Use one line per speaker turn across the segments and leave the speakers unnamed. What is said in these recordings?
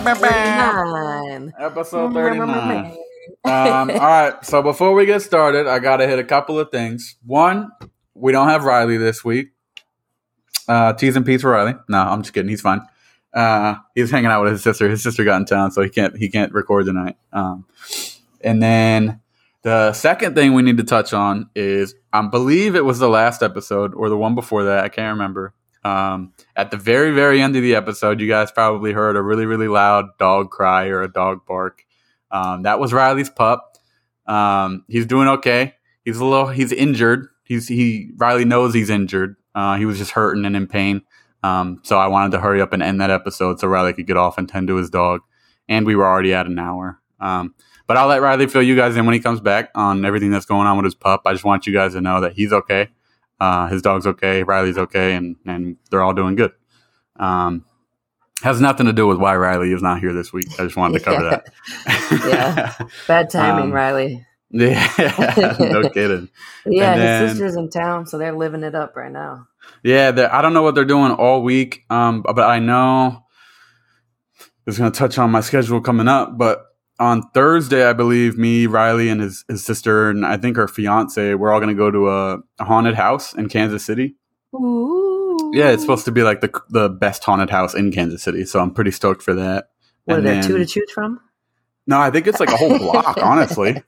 39.
Episode 39. um, all right. So before we get started, I got to hit a couple of things. One, we don't have Riley this week. Uh, T's and P's for Riley. No, I'm just kidding. He's fine. Uh, he's hanging out with his sister. His sister got in town, so he can't he can't record tonight. Um, and then the second thing we need to touch on is I believe it was the last episode or the one before that. I can't remember. Um, at the very very end of the episode, you guys probably heard a really really loud dog cry or a dog bark. Um, that was Riley's pup. Um, he's doing okay. He's a little he's injured. He's he Riley knows he's injured. Uh, he was just hurting and in pain. Um, so I wanted to hurry up and end that episode so Riley could get off and tend to his dog. And we were already at an hour. Um, but I'll let Riley fill you guys in when he comes back on everything that's going on with his pup. I just want you guys to know that he's okay. Uh, his dog's okay. Riley's okay. And, and they're all doing good. Um, has nothing to do with why Riley is not here this week. I just wanted to cover
Yeah.
that.
Yeah. Bad timing,
Um,
Riley.
yeah, no kidding.
Yeah,
and
his
then-
sister's in town, so they're living it up right now.
Yeah, I don't know what they're doing all week, um, but I know it's going to touch on my schedule coming up. But on Thursday, I believe me, Riley, and his, his sister, and I think her fiance, we're all going to go to a, a haunted house in Kansas City.
Ooh.
Yeah, it's supposed to be like the the best haunted house in Kansas City, so I'm pretty stoked for that.
What are
And
there two to choose from?
No, I think it's like a whole block, honestly.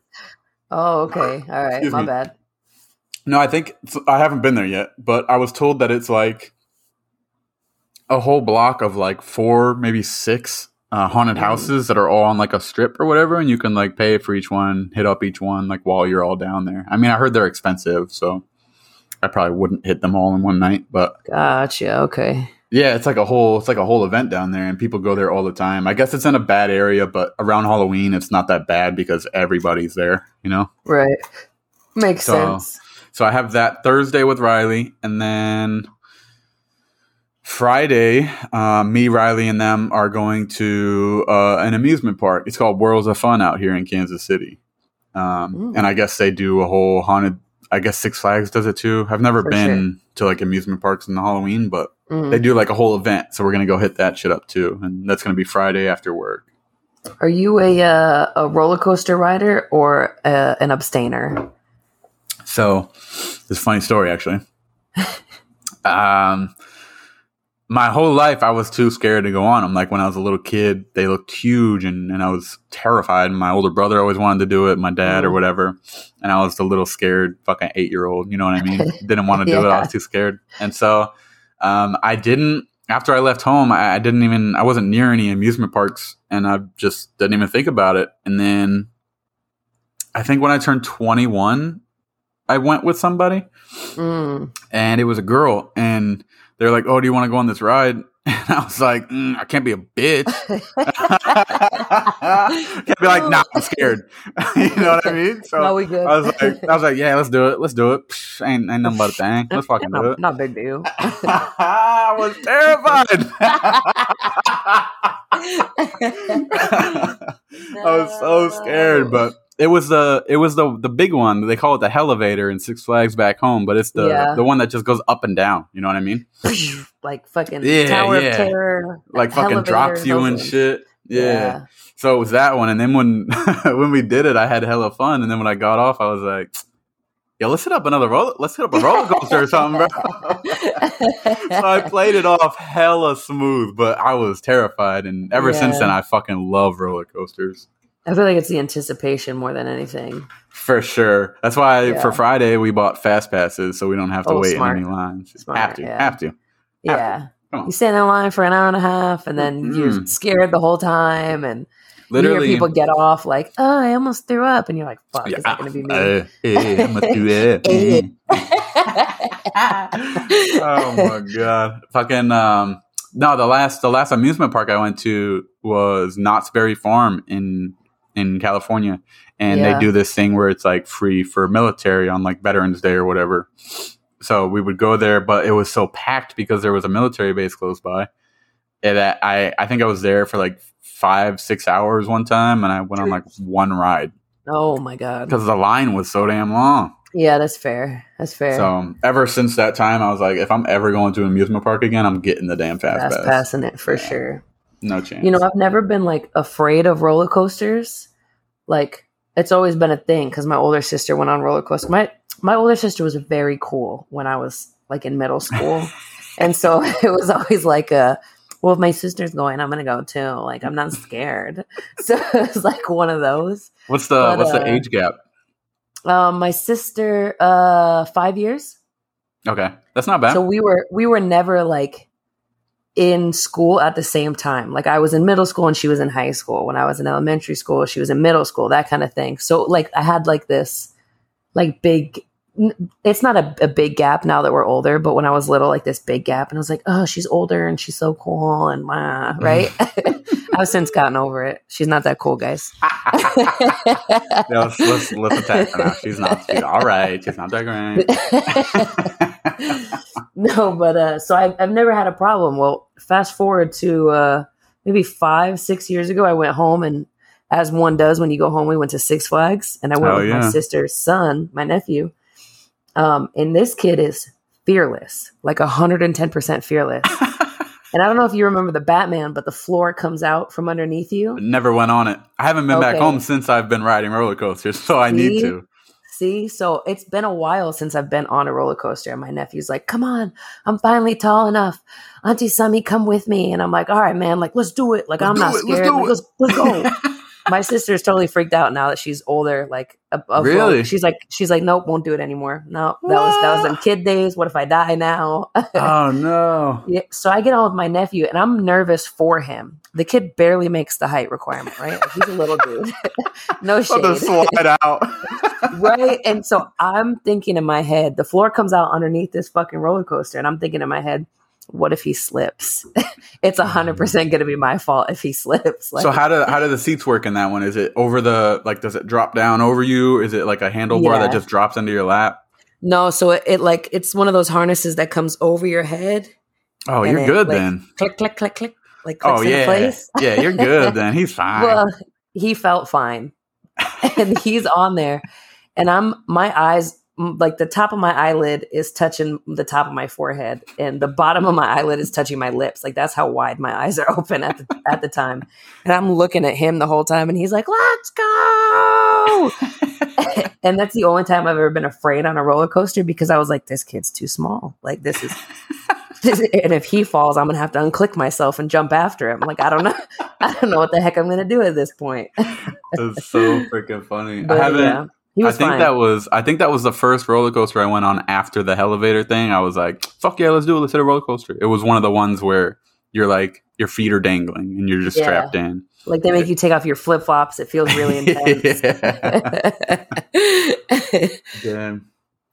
Oh, okay. All right.
Excuse
My
me.
bad.
No, I think I haven't been there yet, but I was told that it's like a whole block of like four, maybe six uh, haunted houses that are all on like a strip or whatever, and you can like pay for each one, hit up each one like while you're all down there. I mean, I heard they're expensive, so I probably wouldn't hit them all in one night, but
Gotcha. Okay.
yeah, it's like a whole it's like a whole event down there, and people go there all the time. I guess it's in a bad area, but around Halloween, it's not that bad because everybody's there, you know.
Right. Makes
So-
sense.
So I have that Thursday with Riley, and then Friday, uh, me, Riley, and them are going to uh, an amusement park. It's called Worlds of Fun out here in Kansas City, um, and I guess they do a whole haunted. I guess Six Flags does it too. I've never
For
been to like amusement parks in the Halloween, but
Mm.
they do like a whole event. So we're gonna go hit that shit up too, and that's gonna be Friday after work.
Are you a uh, a roller coaster rider or uh, an abstainer?
So, this a funny story actually. um, my whole life I was too scared to go on them. Like when I was a little kid, they looked huge, and, and I was terrified. And my older brother always wanted to do it, my dad or
Mm.
whatever, and I was the little scared fucking eight year old. You know what I mean? Didn't want to do it. I was too scared, and so um, I didn't. After I left home, I, I didn't even. I wasn't near any amusement parks, and I just didn't even think about it. And then I think when I turned twenty one, I went with somebody
Mm.
and it was a girl and they're like, "Oh, do you want to go on this ride?" And I was like, mm, "I can't be a bitch." can't be like, "Nah, I'm scared." you know what I mean? So
no, we good.
I was like, "I was like, yeah, let's do it. Let's do it. Psh, ain't ain't nothing but a thing. Let's fucking do it."
not big deal.
I was terrified. I was so scared, but it was the it was the the big one. They call it the elevator in Six Flags back home, but it's the
Yeah.
the one that just goes up and down. You know what I mean?
like fucking
Yeah,
Tower
yeah.
of Terror,
Like fucking drops you and
ones.
shit. Yeah. So it was that one, and then when when we did it, I had hella fun, and then when I got off, I was like, "Yo, let's hit up another roller. Let's hit up a roller coaster or something, bro." so I played it off hella smooth, but I was terrified, and ever since then, I fucking love roller coasters.
I feel like it's the anticipation more than anything.
For sure. That's why
Yeah.
for Friday we bought fast passes so we don't have to
Oh,
wait
smart.
in any lines.
Smart,
have to.
yeah.
Have to.
Yeah.
Come on.
You stand in line for an hour and a half and then you're
Mhm.
scared the whole time and
Literally.
people get off like, oh, I almost threw up. And you're like, fuck,
yeah,
is that going to be me?
uh, hey, I'm gonna do that. Mm. oh my god. Fucking um no, the last the last amusement park I went to was Knott's Berry Farm in in California. And
Yeah.
they do this thing where it's like free for military on like Veterans Day or whatever. So we would go there, but it was so packed because there was a military base close by. And that I I think I was there for like five six hours one time, and I went on like one ride
oh my God.
because the line was so damn long.
Yeah, that's fair. That's fair.
So ever since that time, I was like, if I'm ever going to an amusement park again, I'm getting the damn fast,
Fast
pass.
passing it for
Yeah.
sure.
No chance.
You know, I've never been like afraid of roller coasters. Like it's always been a thing because my older sister went on roller coaster. My my older sister was very cool when I was like in middle school, and so it was always like a well, if my sister's going, I'm gonna go too. Like I'm not scared. So it was like one of those.
what's the
but,
what's
uh,
the age gap?
Um, my sister, uh, five years.
Okay, that's not bad.
So we were we were never like in school at the same time. Like I was in middle school and she was in high school. When I was in elementary school, she was in middle school. That kind of thing. So like I had like this like big. It's not a, a big gap now that we're older, but when I was little, like this big gap, and I was like, "Oh, she's older and she's so cool," and wow, mm. right? I've since gotten over it. She's not that cool, guys.
Yeah, let's, let's, let's attack her now. She's not. She's all right. She's not that great.
no, but uh, so I've, I've never had a problem. Well, fast forward to uh, maybe five, six years ago, I went home, and as one does when you go home, we went to Six Flags, and I went
Oh,
with
yeah.
my sister's son, my nephew. Um, and this kid is fearless, like 110% fearless. and I don't know if you remember the Batman, but the floor comes out from underneath you.
Never went on it. I haven't been back home since I've been riding roller coasters, so I need to.
See, so it's been a while since I've been on a roller coaster, and my nephew's like, "Come on, I'm finally tall enough, Auntie Sammy, come with me." And I'm like, "All right, man, like let's do it. Like
Let's
I'm not
it, let's
scared. Like,
it."
let's let's go." my sister's totally freaked out now that she's older. Like, of
Really?
she's like, she's like, "Nope, won't do it anymore. No, that was that was them kid days. What if I die now?"
oh no!
Yeah, so I get on with my nephew, and I'm nervous for him. The kid barely makes the height requirement, right? Like, he's a little dude. no
Let
shade
slide out.
right? And so I'm thinking in my head, the floor comes out underneath this fucking roller coaster, and I'm thinking in my head, what if he slips? it's a mm-hmm. hundred percent gonna be my fault if he slips. Like,
so how do how do the seats work in that one? Is it over the like? Does it drop down over you? Is it like a handlebar that just drops into your lap?
no, so it, it like it's one of those harnesses that comes over your head.
Oh, you're
it,
good
like,
then.
Click, click, click, click. Like
Oh yeah,
place.
yeah, you're good then. He's fine.
Well, he felt fine, and he's on there, and I'm my eyes like the top of my eyelid is touching the top of my forehead, and the bottom of my eyelid is touching my lips. Like that's how wide my eyes are open at the at the time, and I'm looking at him the whole time, and he's like, "Let's go!" and that's the only time I've ever been afraid on a roller coaster because I was like, "This kid's too small. Like this is." and if he falls, I'm gonna have to unclick myself and jump after him. Like I don't know, I don't know what the heck I'm gonna do at this point.
That's so freaking funny.
But
I haven't.
yeah, he
I think
fine.
that was I think that was the first roller coaster I went on after the elevator thing. I was like, "Fuck yeah, let's do it. Let's hit a roller coaster." It was one of the ones where you're like your feet are dangling and you're just
Yeah.
strapped in.
like they make you take off your flip flops. It feels really intense.
Damn.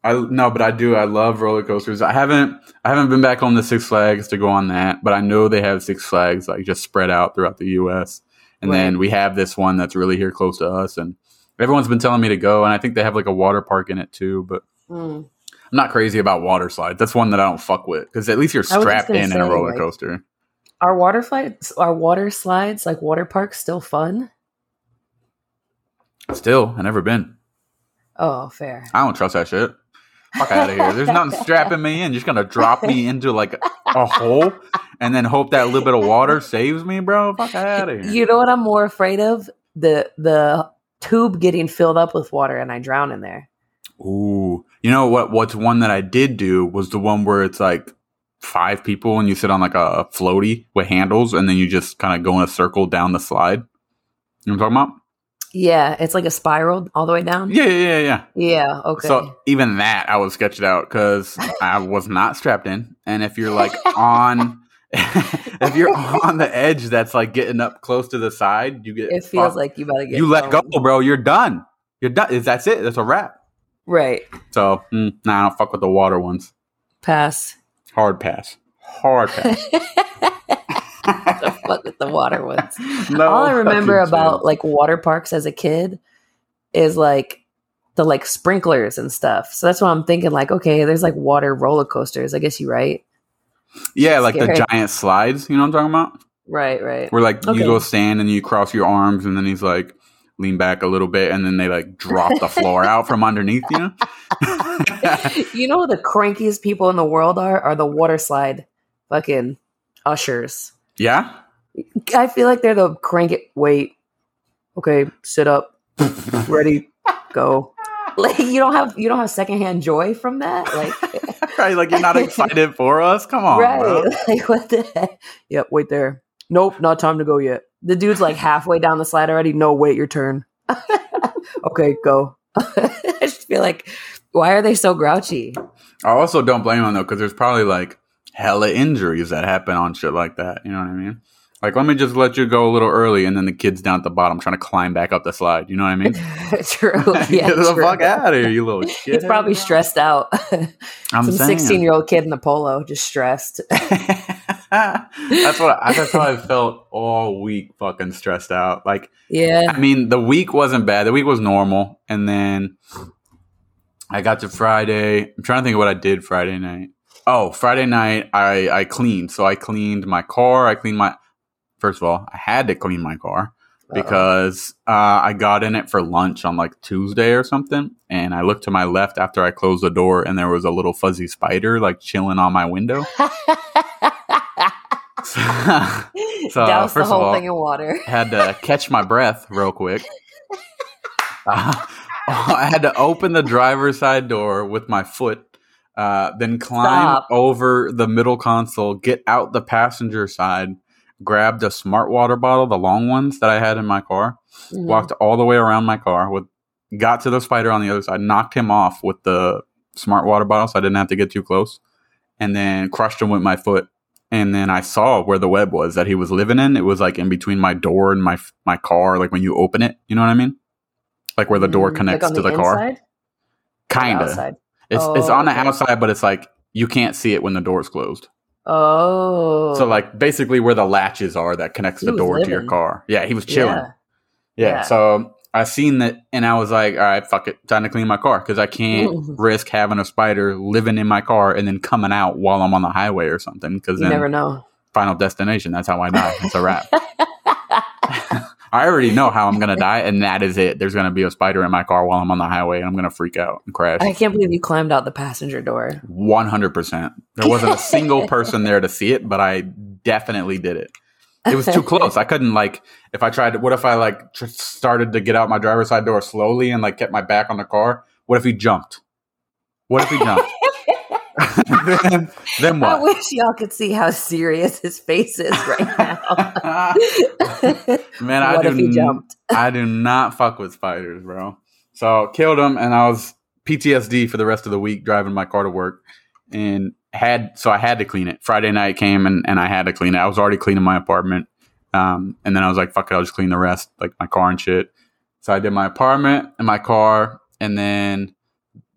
I no, but I do. I love roller coasters. I haven't I haven't been back on the Six Flags to go on that, but I know they have Six Flags like just spread out throughout the U.S. And then we have this one that's really here close to us, and everyone's been telling me to go. And I think they have like a water park in it too, but
Mm.
I'm not crazy about water slides. That's one that I don't fuck with because at least you're
I was just
strapped in in a roller
like-
coaster.
Are water slides, are water slides like water parks still fun?
Still, I never been.
Oh, fair.
I don't trust that shit. Fuck out of here. There's nothing strapping me in. You're just gonna drop me into like a hole and then hope that little bit of water saves me, bro. Fuck out of here.
You know what I'm more afraid of? The the tube getting filled up with water and I drown in there.
Ooh. You know what what's one that I did do was the one where it's like five people and you sit on like a floaty with handles and then you just kind of go in a circle down the slide. You know what I'm talking about?
Yeah, it's like a spiral all the way down.
Yeah, yeah, yeah, yeah.
Yeah, okay.
So even that, I was sketched out because I was not strapped in. And if you're like on, if you're on the edge, that's like getting up close to the side, you get
it feels
fucked.
like you better get
you let go, bro. You're done. You're done. Is That's it. That's a wrap.
Right.
So mm, nah, I don't fuck with the water ones.
Pass.
Hard pass. Hard pass.
the fuck with the water ones.
No
All I remember about like water parks as a kid is like the like sprinklers and stuff. So that's why I'm thinking like, okay, there's like water roller coasters. I guess you're right.
Yeah, like
scary.
the giant slides. You know what I'm talking about?
Right, right.
Where like
Okay.
you go stand and you cross your arms, and then he's like lean back a little bit, and then they like drop the floor out from underneath you.
you know the crankiest people in the world are? Are the water slide fucking ushers.
yeah.
I feel like they're the crank it. Wait, okay, sit up, ready, go. Like you don't have you don't have secondhand joy from that. Like
right, like you're not excited for us. Come on,
right?
bro.
Like what the heck? Yep, wait there. Nope, not time to go yet. The dude's like halfway down the slide already. No, wait, your turn. okay, go. I just feel like, why are they so grouchy?
I also don't blame them though, because there's probably like hella injuries that happen on shit like that. You know what I mean? Like, let me just let you go a little early, and then the kid's down at the bottom trying to climb back up the slide. You know what I mean?
true. Yeah,
Get the
true.
fuck out of here, you little shit.
He's probably stressed out.
I'm
Some sixteen-year-old kid in the polo, just stressed.
that's what I, that's how I felt all week, fucking stressed out. Like,
Yeah.
I mean, the week wasn't bad. The week was normal, and then I got to Friday. I'm trying to think of what I did Friday night. Oh, Friday night I I cleaned. So I cleaned my car. I cleaned my. First of all, I had to clean my car because uh, I got in it for lunch on like Tuesday or something, and I looked to my left after I closed the door, and there was a little fuzzy spider like chilling on my window. so
Douse the
first of
whole
all,
thing in water.
had to catch my breath real quick. Uh, I had to open the driver's side door with my foot, uh, then climb
Stop.
over the middle console, get out the passenger side, grabbed a smart water bottle, the long ones that I had in my car,
Mhm.
walked all the way around my car with got to the spider on the other side, knocked him off with the smart water bottle so I didn't have to get too close, and then crushed him with my foot. And then I saw where the web was that he was living in. It was like in between my door and my my car, like when you open it. You know what I mean? Like where the door
Mm,
connects
like on
to the, car.
inside or
Kind of.
outside?
It's it's
Oh,
on the
okay.
outside, but it's like you can't see it when the door's closed.
Oh.
So like basically where the latches are that connects
He
the door to your car. Yeah, he was chilling.
Yeah.
Yeah.
Yeah.
So I seen that and I was like, all right, fuck it. Time to clean my car because I can't risk having a spider living in my car and then coming out while I'm on the highway or something. Because
never know.
final destination, that's how I die. It's a wrap. I already know how I'm going to die and that is it. There's going to be a spider in my car while I'm on the highway and I'm going to freak out and crash.
I can't believe you climbed out the passenger door.
100%. There wasn't a single person there to see it, but I definitely did it. It was too close. I couldn't like if I tried to. What if I like tr- started to get out my driver's side door slowly and like kept my back on the car? What if he jumped? What if he jumped? then, then
I wish y'all could see how serious his face is right now.
Man, I
what
do
if he jumped?
I do not fuck with spiders, bro. So killed him, and I was PTSD for the rest of the week driving my car to work, and had so I had to clean it. Friday night came, and, and I had to clean it. I was already cleaning my apartment, um, and then I was like, "Fuck it, I'll just clean the rest, like my car and shit." So I did my apartment and my car, and then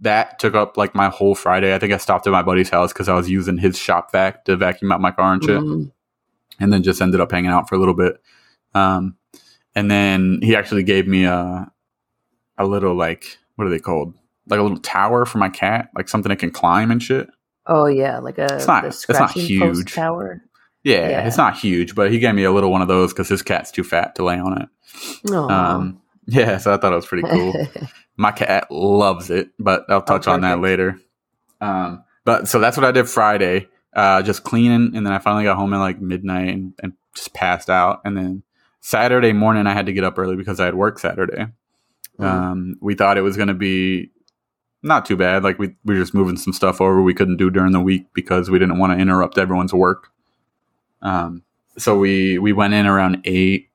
that took up like my whole Friday. I think I stopped at my buddy's house because I was using his shop vac to vacuum out my car and shit
Mhm.
and then just ended up hanging out for a little bit. Um, and then he actually gave me a a little like what are they called? Like a little tower for my cat, like something it can climb and shit.
Oh yeah, like a
It's not- it's not huge.
tower.
Yeah,
Yeah.
it's not huge, but he gave me a little one of those because his cat's too fat to lay on it.
Aw.
Um, yeah, so I thought it was pretty cool. My cat loves it, but I'll touch on that later. Um, but so that's what I did Friday, uh, just cleaning, and then I finally got home at like midnight and, and just passed out. And then Saturday morning, I had to get up early because I had work Saturday.
Mhm.
Um, we thought it was going to be not too bad. Like we we were just moving some stuff over we couldn't do during the week because we didn't want to interrupt everyone's work. Um, so we we went in around eight,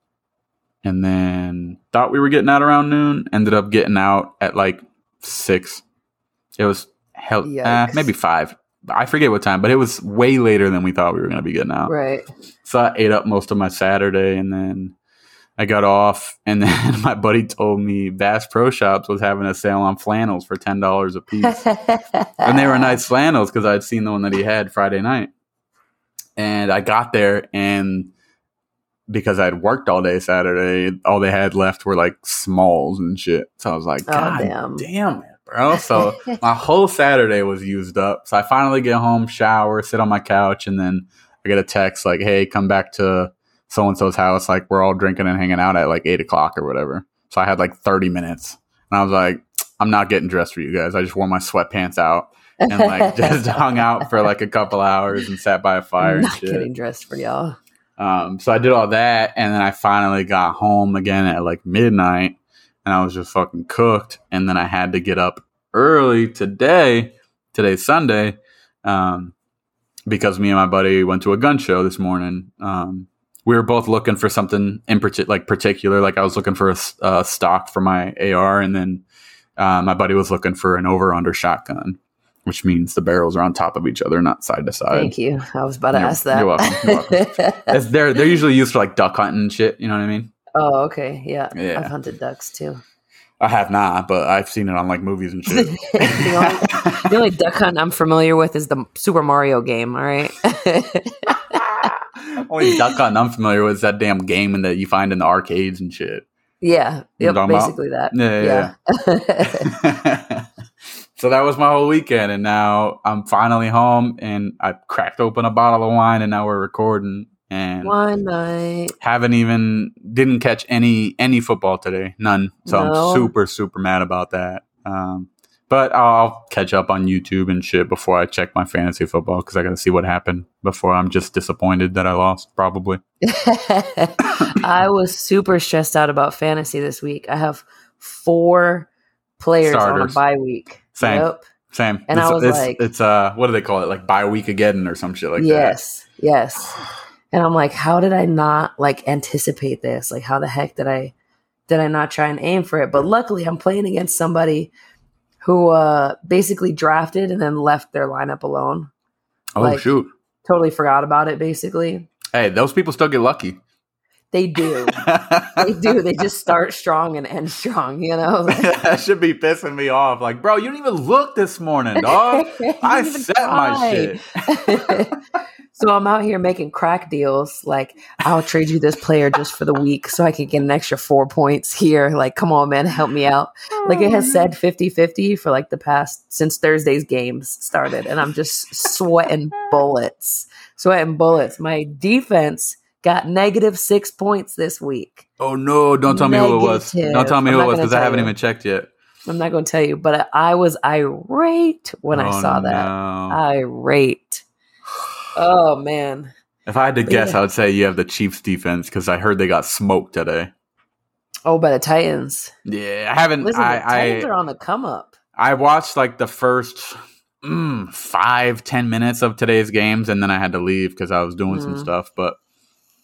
and then thought we were getting out around noon. Ended up getting out at like six. It was hell, eh,
Yikes.
maybe five. I forget what time, but it was way later than we thought we were going to be getting out.
right.
So I ate up most of my Saturday and then I got off and then my buddy told me Bass Pro Shops was having a sale on flannels for ten dollars a piece. and they were nice flannels because I'd seen the one that he had Friday night. And I got there and because I'd worked all day Saturday, all they had left were like smalls and shit. So I was like,
Oh,
God
damn.
damn it, bro. So my whole Saturday was used up. So I finally get home, shower, sit on my couch, and then I get a text like, "Hey, come back to so and so's house. Like we're all drinking and hanging out at like eight o'clock or whatever." So I had like thirty minutes, and I was like, "I'm not getting dressed for you guys. I just wore my sweatpants out and like just hung out for like a couple hours and sat by a fire and
Not
shit."
getting dressed for y'all.
Um, so I did all that, and then I finally got home again at like midnight, and I was just fucking cooked. And then I had to get up early today. Today's Sunday, um, because me and my buddy went to a gun show this morning. Um, we were both looking for something in partic- like particular. Like I was looking for a stock for my AR, and then uh, my buddy was looking for an over under shotgun, which means the barrels are on top of each other, not side to side.
Thank you. I was about to
You're-
ask that.
you're welcome, you're It's- they're they're usually used for like duck hunting and shit. You know what I mean?
oh, okay. Yeah.
Yeah.
I've hunted ducks too.
I have not, but I've seen it on like movies and shit.
the, only, the only duck hunt I'm familiar with is the Super Mario game. All right.
Only duck hunting I'm familiar with is that damn game and that you find in the arcades and shit.
yeah.
You
Yep.
know what I'm
Basically that.
Yeah, yeah, so that was my whole weekend, and now I'm finally home, and I cracked open a bottle of wine, and now we're recording, and
One night.
haven't even didn't catch any any football today, none. So
No.
I'm super super mad about that. Um, but I'll catch up on YouTube and shit before I check my fantasy football because I got to see what happened before I'm just disappointed that I lost. Probably.
I was super stressed out about fantasy this week. I have four players on a bye week.
Same.
Yep.
Same.
And I
it's,
was
it's,
like-
it's uh, what do they call it? Like bye week again or some shit like that.
yes. Yes. And I'm like, how did I not like anticipate this? Like, how the heck did I did I not try and aim for it? But luckily, I'm playing against somebody who uh basically drafted and then left their lineup alone.
Oh
Like-
shoot!
Totally forgot about it. Basically,
Hey, those people still get lucky.
They do. they do. They just start strong and end strong. You know.
that should be pissing me off. Like, bro, you didn't even look this morning, dog. I set my shit.
so I'm out here making crack deals. Like, I'll trade you this player just for the week so I can get an extra four points here. Like, come on, man, help me out. Like, it has oh. said 50 50 for like the past since Thursday's games started. And I'm just sweating bullets. Sweating bullets. My defense got negative six points this week.
Oh no! Don't tell me who it was. Don't tell me
I'm
who it was because I haven't
you.
even checked yet.
I'm not going to tell you, but I was irate when I
Oh,
saw that.
no.
Irate. Oh, man.
if I had to
But
guess,
yeah.
I would say you have the Chiefs defense because I heard they got smoked today.
Oh, by the Titans.
Yeah, I haven't.
Listen,
I,
the Titans
I
are on the come up.
I watched like the first mm, five ten minutes of today's games, and then I had to leave because I was doing some
Mhm.
stuff. But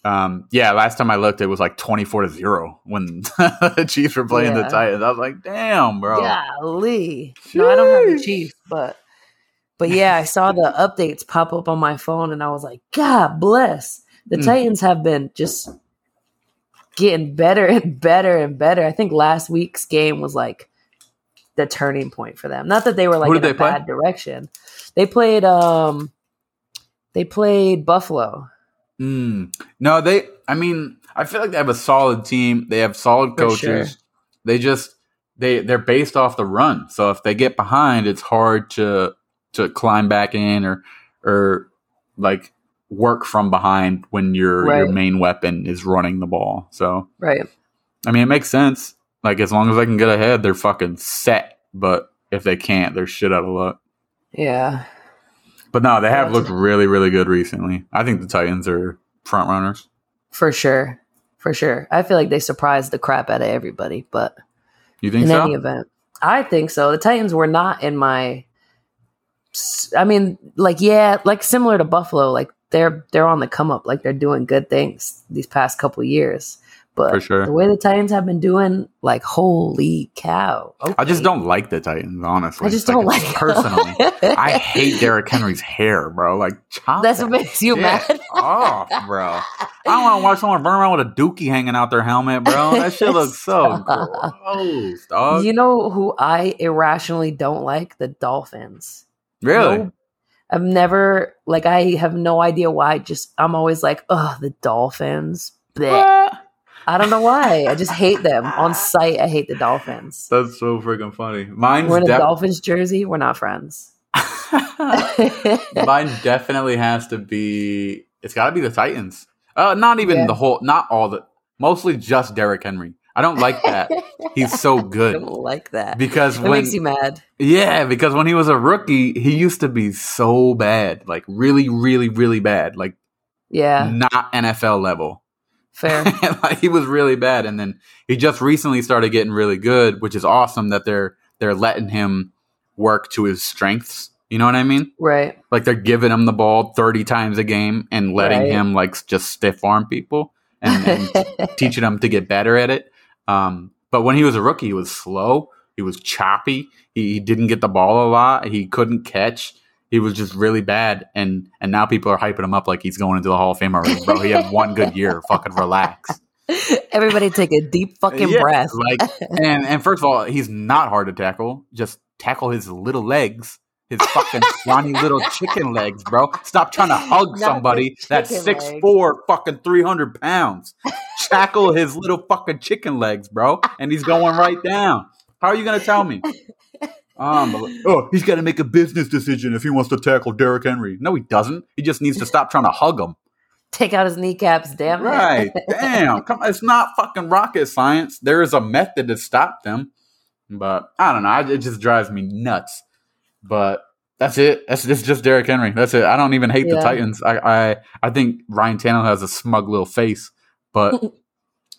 um, yeah, last time I looked, it was like twenty four to zero when the Chiefs were playing the Titans. I was like, damn, bro.
Golly. No, I don't have the Chiefs, but but yeah, I saw the updates pop up on my phone and I was like, God bless. The
Mm.
Titans have been just getting better and better and better. I think last week's game was like the turning point for them. Not that they were like in a
play?
bad direction. They played um they played Buffalo.
Mm. No, they. I mean, I feel like they have a solid team. They have solid coaches.
sure.
They just they they're based off the run. So if they get behind, it's hard to to climb back in or or like work from behind when your your main weapon is running the ball. So
Right.
I mean, it makes sense. Like as long as they can get ahead, they're fucking set. But if they can't, they're shit out of luck.
Yeah.
But no, they have looked really, really good recently. I think the Titans are front runners.
For sure. For sure. I feel like they surprised the crap out of everybody, but
You think
in
so?
any event. I think so. The Titans were not in my. I mean, like yeah, like similar to Buffalo, like they're they're on the come up, like they're doing good things these past couple years. But
For sure.
the way the Titans have been doing, like holy cow!
I just don't like the Titans, honestly.
I just don't like
personally. I hate Derrick Henry's hair, bro. Like,
That's
that
what makes you mad.
off, bro. I don't want to watch someone run around with a dookie hanging out their helmet, bro. That shit looks so gross, dog.
You know who I irrationally don't like? The Dolphins.
really?
No, I've never like I have no idea why. Just I'm always like, oh, the Dolphins. Bleh. I don't know why. I just hate them on sight. I hate the Dolphins.
That's so freaking funny. Mine's
We're in a
def-
Dolphins jersey. We're not friends.
Mine definitely has to be. It's got to be the Titans. Uh, not even
Yeah.
the whole. Not all the. Mostly just Derrick Henry. I don't like that. He's so good.
I don't like that.
because
It
when
makes you mad.
yeah, because when he was a rookie, he used to be so bad, like really, really, really bad. Like
Yeah.
Not NFL level.
Fair.
like, he was really bad, and then he just recently started getting really good, which is awesome that they're they're letting him work to his strengths. You know what I mean?
Right.
Like they're giving him the ball thirty times a game and letting
Right.
him like just stiff arm people and, and teaching him to get better at it. Um, but when he was a rookie, he was slow. He was choppy. He, he didn't get the ball a lot. He couldn't catch. He was just really bad. And and now people are hyping him up like he's going into the Hall of Fame already, bro. He had one good year. Fucking relax.
Everybody take a deep fucking
Yeah,
breath.
Like and and first of all, he's not hard to tackle. Just tackle his little legs. His fucking scrawny little chicken legs, bro. Stop trying to hug
Not
somebody that's six
legs.
four, fucking three hundred pounds. Tackle his little fucking chicken legs, bro, and he's going right down. How are you gonna tell me? Um, oh, he's got to make a business decision if he wants to tackle Derrick Henry. No, he doesn't. He just needs to stop trying to hug him.
Take out his kneecaps, damn it.
Right. Damn. Come on. It's not fucking rocket science. There is a method to stop them. But I don't know. I- It just drives me nuts. But that's it. That's it's just Derrick Henry. That's it. I don't even hate the Titans. I, I I think Ryan Tannehill has a smug little face. But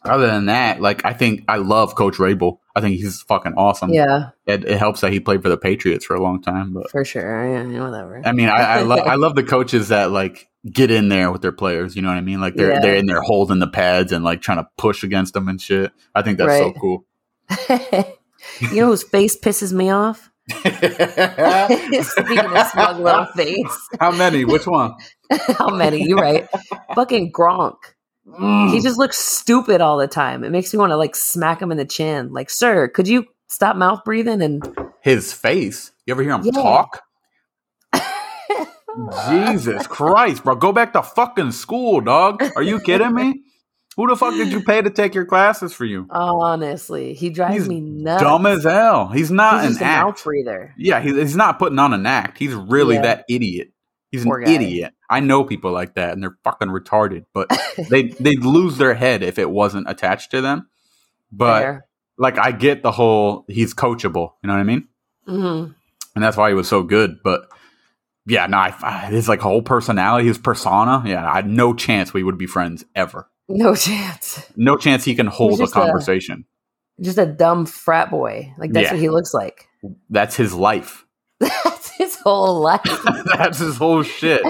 other than that, like I think I love Coach Vrabel. I think he's fucking awesome.
Yeah,
It, it helps that he played for the Patriots for a long time. But
for sure. Yeah, yeah, whatever.
I mean, I, I love I love the coaches that like get in there with their players. You know what I mean? Like they're
Yeah.
they're in there holding the pads and like trying to push against them and shit. I think that's so cool.
you know whose face pisses me off? Speaking of smug little face.
How many? Which one?
How many? You're right. Fucking Gronk. He mm. just looks stupid all the time. It makes me want to like smack him in the chin. Like, sir, could you stop mouth breathing and
His face. You ever hear him
Yeah.
talk? Jesus Christ, bro! Go back to fucking school, dog. Are you kidding me? Who the fuck did you pay to take your classes for you?
honestly, he drives
He's
me nuts.
Dumb as hell. He's not
He's
an
just a mouth
act.
breather.
Yeah, he's, he's not putting on an act. He's really
Yeah.
that idiot. He's an
guy.
idiot. I know people like that, and they're fucking retarded. But they they'd lose their head if it wasn't attached to them. But
Fair.
like, I get the whole he's coachable. You know what I mean?
Mhm.
And that's why he was so good. But yeah, no, I, I- his like whole personality, his persona. Yeah, I had no chance we would be friends ever.
No chance.
No chance he can hold a
just a-
conversation.
Just a dumb frat boy. Like that's
Yeah.
what he looks like.
That's his life.
That's his whole life.
that's his whole shit.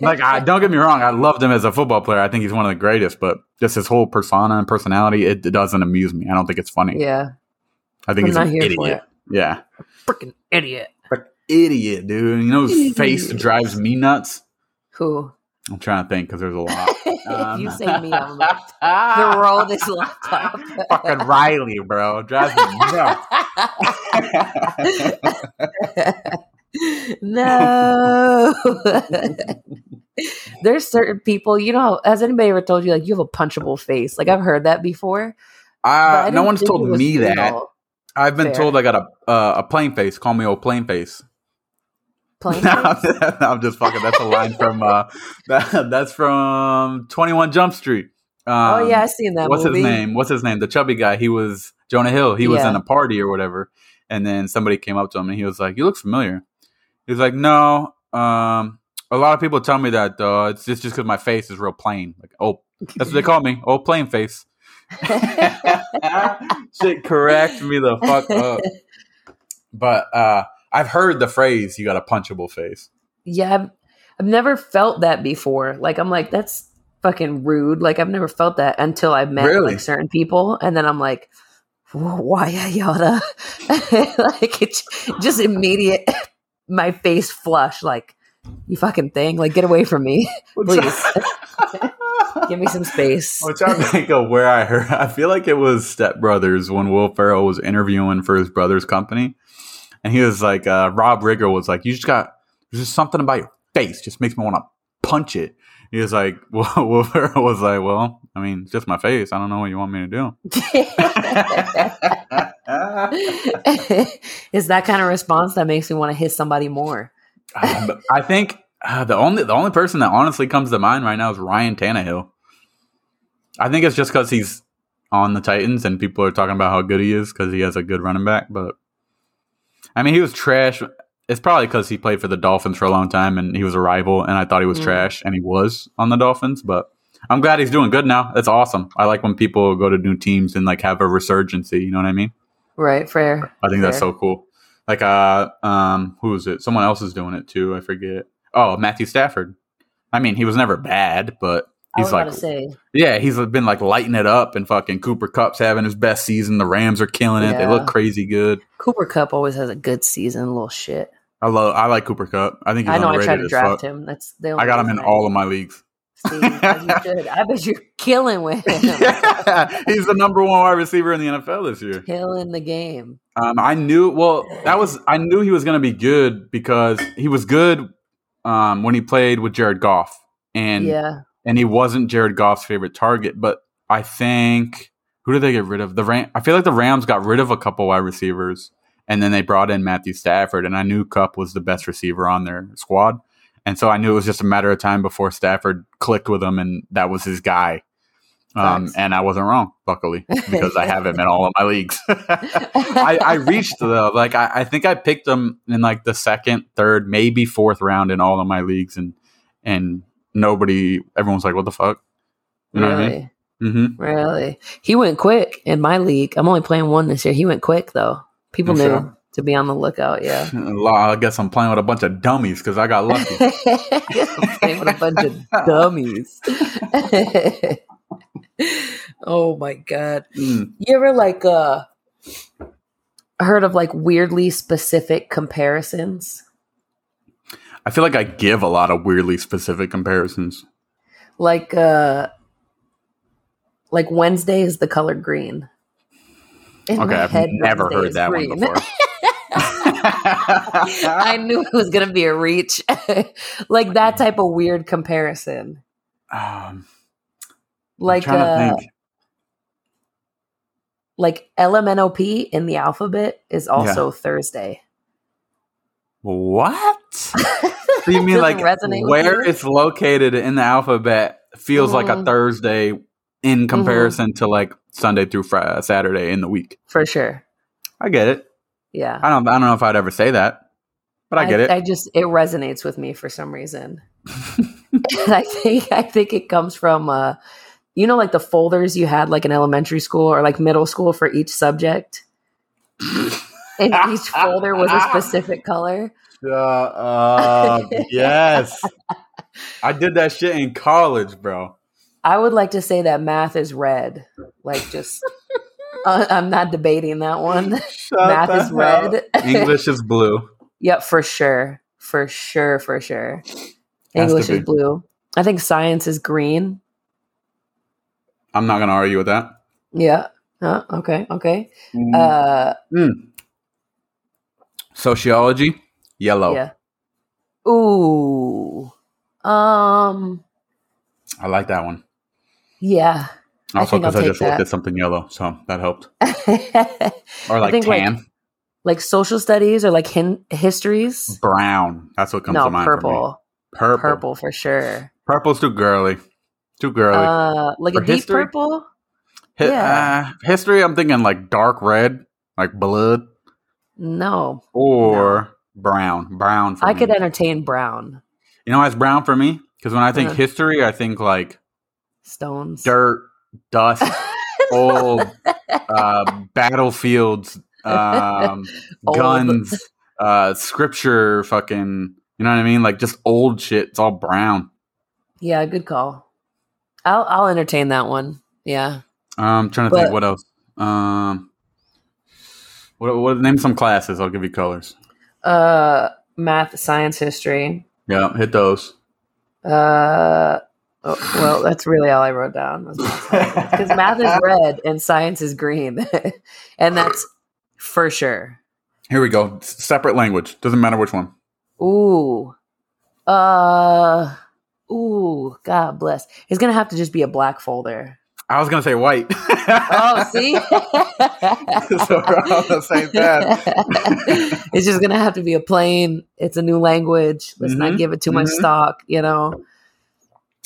like I don't get me wrong, I loved him as a football player. I think he's one of the greatest, but just his whole persona and personality, it, it doesn't amuse me. I don't think it's funny.
yeah.
I think
I'm
he's
not
an
here for
idiot. Yeah.
Freaking idiot.
Idiot, dude. You know his face drives me nuts?
Who?
I'm trying to think because there's a lot. Um,
you say me, I'm like, throw this laptop.
Fucking Riley, bro. Drives me nuts.
No. There's certain people, you know, has anybody ever told you like you have a punchable face? Like I've heard that before.
Uh, no one's told me that. I've been
Fair.
told I got a uh, a plain face. Call me old plain face.
Plain
No? I'm just fucking. That's a line from uh, that, that's from Twenty One Jump Street. Um,
oh yeah, I seen that
what's
movie.
his name? What's his name? The chubby guy. He was Jonah Hill. He was
Yeah.
in a party or whatever, and then somebody came up to him and he was like, "You look familiar." He was like, "No, um, a lot of people tell me that though. It's just just because my face is real plain. Like, oh, that's what they call me, old plain face." Shit, correct me the fuck up. But uh, I've heard the phrase "you got a punchable face."
yeah, I've, I've never felt that before. Like I'm like, that's fucking rude. Like I've never felt that until I met
Really?
like certain people, and then I'm like, why yada? like it's just immediate. My face flush. Like you fucking thing. Like get away from me, please. Give me some space.
I'm trying to think of where I heard. I feel like it was Step Brothers when Will Ferrell was interviewing for his brother's company, and he was like, uh, Rob Riggle was like, "You just got there's just something about your face just makes me want to punch it." He was like, well, Will Ferrell was like, "Well, I mean, it's just my face. I don't know what you want me to do."
Is that kind of response that makes me want to hit somebody more?
Um, I think uh, the only the only person that honestly comes to mind right now is Ryan Tannehill. I think it's just because he's on the Titans and people are talking about how good he is because he has a good running back. But I mean, he was trash it's probably because he played for the Dolphins for a long time and he was a rival, and I thought he was
Mm.
trash, and he was on the Dolphins. But I'm glad he's doing good now. That's awesome. I like when people go to new teams and like have a resurgency. You know what I mean?
Right, fair.
I think that's so cool. Like, uh, um, who is it? Someone else is doing it too. I forget. Oh, Matthew Stafford. I mean, he was never bad, but
I
he's
was
like,
about to say,
yeah, he's been like lighting it up, and fucking Cooper Kupp's having his best season. The Rams are killing it. They look crazy good.
Cooper Kupp always has a good season, little shit.
I love. I like Cooper Kupp. I think he's
I know I tried to draft
fuck.
him. That's the only.
I got him in all of my leagues.
See, as you should. I bet you're killing with him.
yeah, he's the number one wide receiver in the NFL this year.
killing the game.
Um, I knew. Well, that was. I knew he was going to be good because he was good um, when he played with Jared Goff, and
yeah.
and he wasn't Jared Goff's favorite target. But I think who did they get rid of? The Ram. I feel like the Rams got rid of a couple wide receivers, and then they brought in Matthew Stafford, and I knew Kupp was the best receiver on their squad, and so I knew it was just a matter of time before Stafford clicked with him, and that was his guy. Um,
Facts.
and I wasn't wrong, luckily, because I have him in all of my leagues. I, I reached though, like I, I think I picked him in like the second, third, maybe fourth round in all of my leagues, and and nobody, everyone's like, "What the fuck?" You know what I mean?
really,
Mm-hmm.
really. He went quick in my league. I'm only playing one this year. He went quick though. People knew
sure?
To be on the lookout. Yeah.
I guess I'm playing with a bunch of dummies because I got lucky.
playing with a bunch of dummies. oh my god.
Mm.
You ever like uh heard of like weirdly specific comparisons?
I feel like I give a lot of weirdly specific comparisons.
Like uh like Wednesday is the color green. In
Okay, I've never
Wednesday
heard that
green.
one before.
I knew it was gonna be a reach. like that type of weird comparison.
Um,
Like uh like LMNOP in the alphabet is also Thursday.
What? So you mean like where it's located in the alphabet feels like a
Mhm.
Thursday in comparison to like Sunday through Friday, Saturday in the week.
For sure.
I get it.
Yeah.
I don't. I don't know if I'd ever say that, but I get it.
I just it resonates with me for some reason. I think I think it comes from uh you know like the folders you had like in elementary school or like middle school for each subject. And each folder was a specific color.
Shut up. yes. I did that shit in college, bro.
I would like to say that math is red. Like just uh, I'm not debating that one.
Shut
math is
hell-
red.
English is blue.
Yep, for sure. For sure, for sure.
Has
English is blue. I think science is green.
I'm not gonna argue with that.
Yeah. Huh, okay, okay.
Mm.
Uh
Mm. Sociology, yellow.
yeah. Ooh. Um
I like that one.
yeah. I
Also because I,
take
just looked at something yellow, so that helped. Or like
think, like,
tan,
social studies or like hin- histories?
brown. That's what comes
No,
to mind for me.
purple.
Purple.
Purple for sure.
Purple's too girly. Too girly.
Uh like
For
a deep
history?
purple?
Hi-
yeah.
uh, history, I'm thinking like dark red, like blood,
No.
or brown. Brown. For
I
me.
could entertain brown
You know why it's brown for me? Because when I think
Uh.
history, I think like
stones.
dirt, dust, old uh, battlefields, um,
Old.
guns, uh, scripture, fucking. You know what I mean? Like just old shit. It's all brown.
Yeah, good call. I'll I'll entertain that one. Yeah.
Um, trying to
But-
think what else. Um, what, what name some classes? I'll give you colors.
Uh math, science, history.
Yeah, hit those.
Uh oh, well, that's really all I wrote down. Because math is red and science is green. and that's for sure.
Here we go. Separate language. Doesn't matter which one.
Ooh. Uh ooh, God bless. It's gonna have to just be a black folder.
I was gonna say white.
Oh, see?
so we're on the same path.
it's just gonna have to be a plain. It's a new language. Let's not
Mhm,
give it too much
mhm.
stock. You know.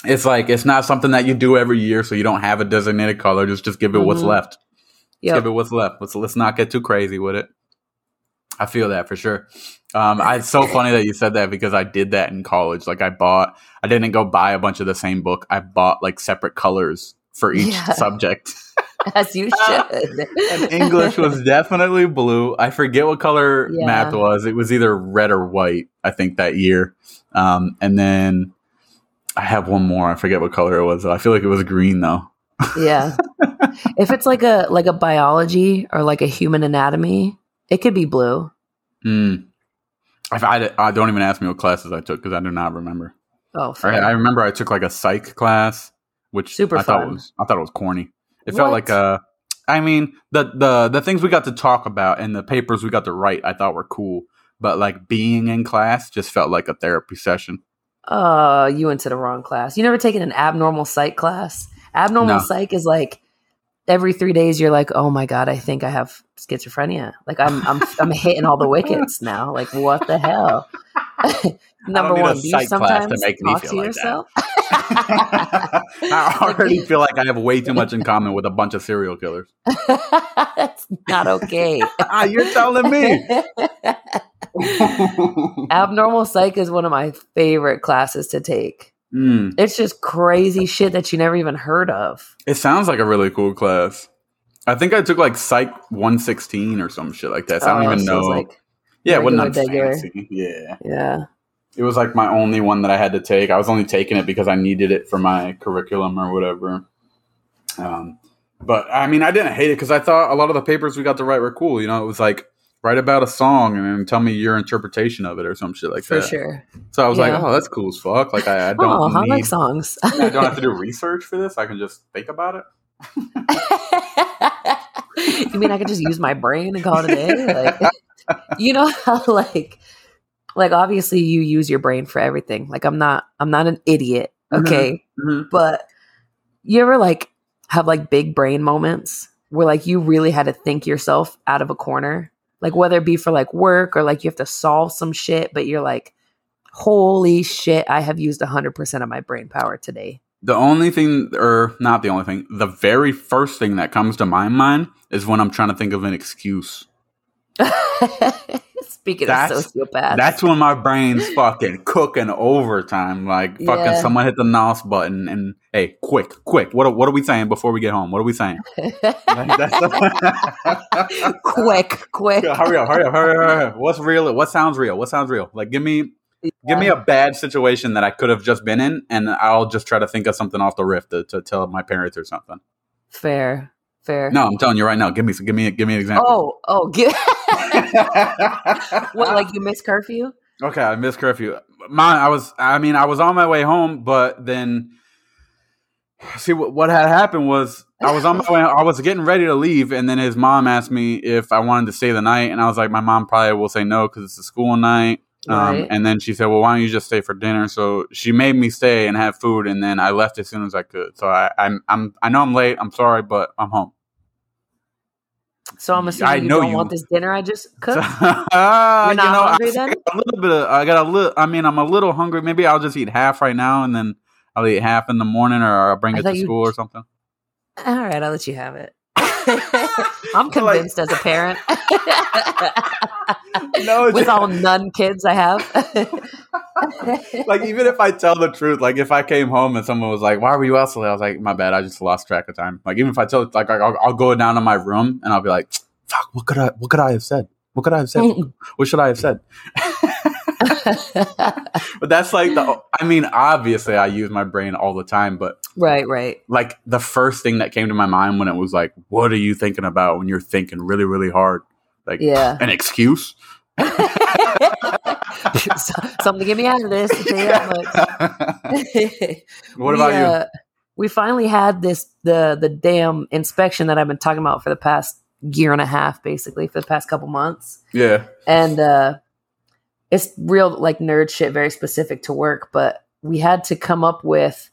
It's like it's not something that you do every year, so you don't have a designated color. Just just give it what's
Mhm.
left.
Yep.
Give it what's left. Let's let's not get too crazy with it. I feel that for sure. Um, I, it's so funny that you said that because I did that in college. Like I bought, I didn't go buy a bunch of the same book. I bought like separate colors for each
Yeah.
subject.
As you should.
And English was definitely blue. I forget what color
Yeah.
math was. It was either red or white, I think, that year. Um, and then I have one more. I forget what color it was. I feel like it was green though.
yeah. If it's like a like a biology or like a human anatomy, it could be blue.
Mm. If I, I don't even ask me what classes I took because I do not remember.
Oh,
I. I remember I took like a psych class, which
Super
I thought was I thought it was corny. It felt like a. I mean the the the things we got to talk about and the papers we got to write I thought were cool, but like being in class just felt like a therapy session.
Uh, you went to the wrong class. You never taken an abnormal psych class? Abnormal
No.
psych is like every three days you're like, oh my god, I think I have schizophrenia. Like I'm I'm I'm hitting all the wickets now. Like what the hell? Number one, do you
to
sometimes
make me
talk
feel
to
like that.
yourself?
I already feel like I have way too much in common with a bunch of serial killers.
That's not okay.
You're telling me.
Abnormal psych is one of my favorite classes to take.
Mm,
It's just crazy shit that you never even heard of.
it sounds like a really cool class. I think I took like Psych 116 or some shit like that. So I don't
Oh,
even know.
like,
yeah, it wasn't that fancy. Yeah.
yeah.
It was like my only one that I had to take. I was only taking it because I needed it for my curriculum or whatever. Um, but I mean, I didn't hate it because I thought a lot of the papers we got to write were cool. You know, it was like write about a song and then tell me your interpretation of it or some shit like
For
that.
sure.
So I was
Yeah.
like, oh, that's cool as fuck. Like I, I don't
Oh, I like songs.
I don't have to do research for this. I can just think about it.
you mean I could just use my brain and call it a day? Like, you know how like, like obviously you use your brain for everything. Like I'm not, I'm not an idiot.
Mhm.
Okay,
Mhm.
but you ever like have like big brain moments where like you really had to think yourself out of a corner, like whether it be for like work or like you have to solve some shit, but you're like, holy shit, I have used hundred percent of my brain power today.
The only thing, or not the only thing, the very first thing that comes to my mind is when I'm trying to think of an excuse.
Speaking
That's-
of sociopaths,
That's when my brain's fucking cooking overtime. Like fucking
Yeah.
someone hit the NOS button and hey, quick, quick. What are, what are we saying before we get home? What are we saying? The-
quick, quick.
hurry up, hurry up, hurry up, hurry up. What's real? What sounds real? What sounds real? Like give me give me a bad situation that I could have just been in and I'll just try to think of something off the riff to, to tell my parents or something.
Fair, fair.
No, I'm telling you right now. Give me give me give me an example.
Oh, oh, get what? Like you missed curfew?
Okay, I missed curfew. Mine, I was. I mean, I was on my way home, but then see what what had happened was I was on my way. I was getting ready to leave, and then his mom asked me if I wanted to stay the night, and I was like, my mom probably will say no because it's a school night. Um,
Right.
And then she said, "Well, why don't you just stay for dinner?" So she made me stay and have food, and then I left as soon as I could. So I, I'm, I'm, I know I'm late. I'm sorry, but I'm home.
So I'm assuming
I
you
know
don't
you-
want this dinner I just cooked. You're not
you know,
hungry
I
then?
a little bit of. I got a little. I mean, I'm a little hungry. Maybe I'll just eat half right now, and then I'll eat half in the morning, or I'll bring
I
it to school or something.
All right, I'll let you have it. I'm
So, like-
convinced as a parent.
No,
With all none kids I have.
like even if I tell the truth, like if I came home and someone was like, "Why were you out so late?" I was like, "My bad, I just lost track of time." Like even if I tell, like I'll, I'll go down to my room and I'll be like, "Fuck, what could I? What could I have said? What could I have said? Mm. what should I have said?" But that's like the. I mean, obviously, I use my brain all the time, but
right, right.
like the first thing that came to my mind when it was like, "What are you thinking about when you're thinking really, really hard?" Like
Yeah.
an excuse.
Something to get me out of this. to tell you that much.
what
We,
about you?
uh, we finally had this the the damn inspection that I've been talking about for the past year and a half, basically for the past couple months,
Yeah.
and uh, it's real like nerd shit, very specific to work. But we had to come up with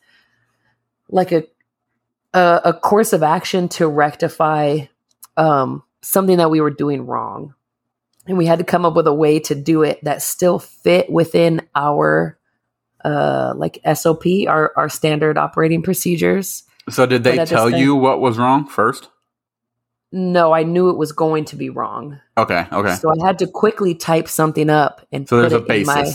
like a a, a course of action to rectify um, something that we were doing wrong, and we had to come up with a way to do it that still fit within our uh like SOP, our our standard operating procedures.
So did they tell you what was wrong first?
No, I knew it was going to be wrong.
Okay, okay.
So I had to quickly type something up and
So
put
there's a
it in my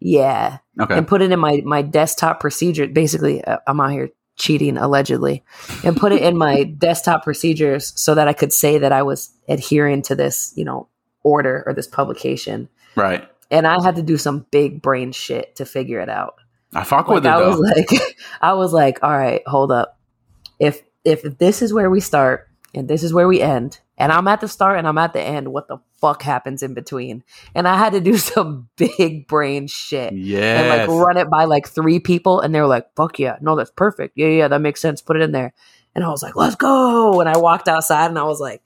yeah,
Okay.
and put it in my my desktop procedure. Basically, uh, I'm out here cheating allegedly, and put it in my desktop procedures so that I could say that I was adhering to this, you know, order or this publication.
Right.
And I had to do some big brain shit to figure it out.
I fuck
Like
with it
I
though.
was like, I was like, all right, hold up. If if this is where we start and this is where we end, and I'm at the start and I'm at the end, what the fuck happens in between? And I had to do some big brain shit Yeah.
and
like run it by like three people, and they were like, "Fuck yeah, no, that's perfect. Yeah, yeah, that makes sense. Put it in there." And I was like, "Let's go!" And I walked outside, and I was like,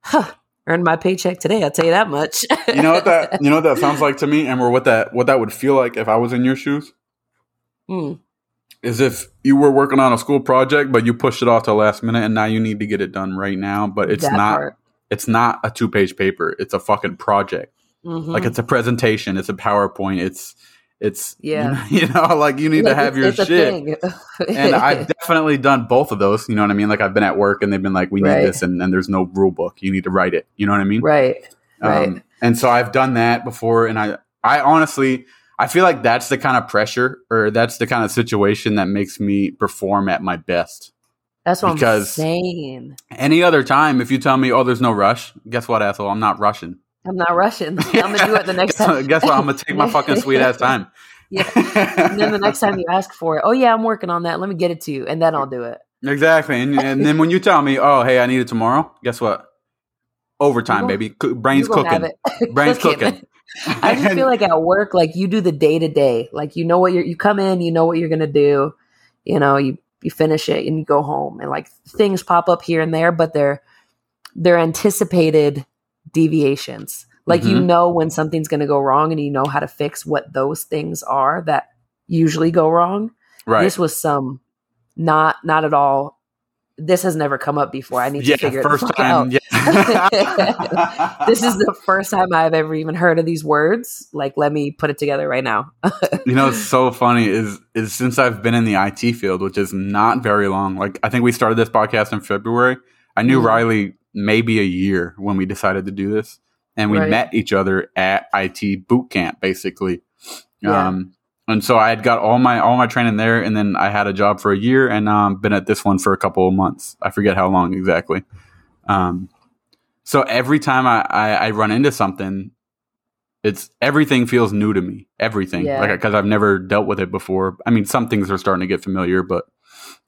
"Huh." Earned my paycheck today. I'll tell you that much.
you know what that you know what that sounds like to me, and what that what that would feel like if I was in your shoes
Mm,
is if you were working on a school project, but you pushed it off to the last minute, and now you need to get it done right now. But it's
that
not
part.
It's not a two page paper. It's a fucking project.
Mhm.
Like it's a presentation. It's a PowerPoint. It's it's
Yeah.
You know, like you need to
Like,
have your shit. and I've definitely done both of those. You know what I mean? Like I've been at work and they've been like, "We need
Right.
this," and, and there's no rule book. You need to write it. You know what I mean?
right, right.
Um, and so I've done that before, and I, I honestly, I feel like that's the kind of pressure or that's the kind of situation that makes me perform at my best.
That's what
because-
I'm saying.
Any other time, if you tell me, "Oh, there's no rush," guess what, asshole? I'm not rushing.
I'm not rushing. I'm gonna do it the next
guess,
time.
guess what? I'm gonna take my fucking sweet ass time.
Yeah. And then the next time you ask for it, oh yeah, I'm working on that. Let me get it to you, and then I'll do it.
Exactly. And, and then when you tell me, "Oh, hey, I need it tomorrow," guess what? Overtime, baby. Brains
You gonna have
cooking. Brains cooking.
I just feel like at work, like you do the day to day. Like you know what you're you come in, you know what you're gonna do. You know, you you finish it and you go home. And like things pop up here and there, but they're they're anticipated deviations. Like you
Mhm.
know when something's gonna go wrong and you know how to fix what those things are that usually go wrong.
right.
This was some not not at all. This has never come up before. I need
yeah,
to figure
first
it
time.
out.
Yeah.
This is the first time I've ever even heard of these words. Like, let me put it together right now.
you know, it's so funny is is since I've been in the IT field, which is not very long. Like I think we started this podcast in February. I knew
Mhm.
Riley maybe a year when we decided to do this, and we
Right.
met each other at IT boot camp, basically.
Yeah.
Um, and so I had got all my all my training there, and then I had a job for a year, and um, been at this one for a couple of months. I forget how long exactly. Um, so every time I, I, I run into something, it's everything feels new to me. Everything,
Yeah.
like because I've never dealt with it before. I mean, some things are starting to get familiar, but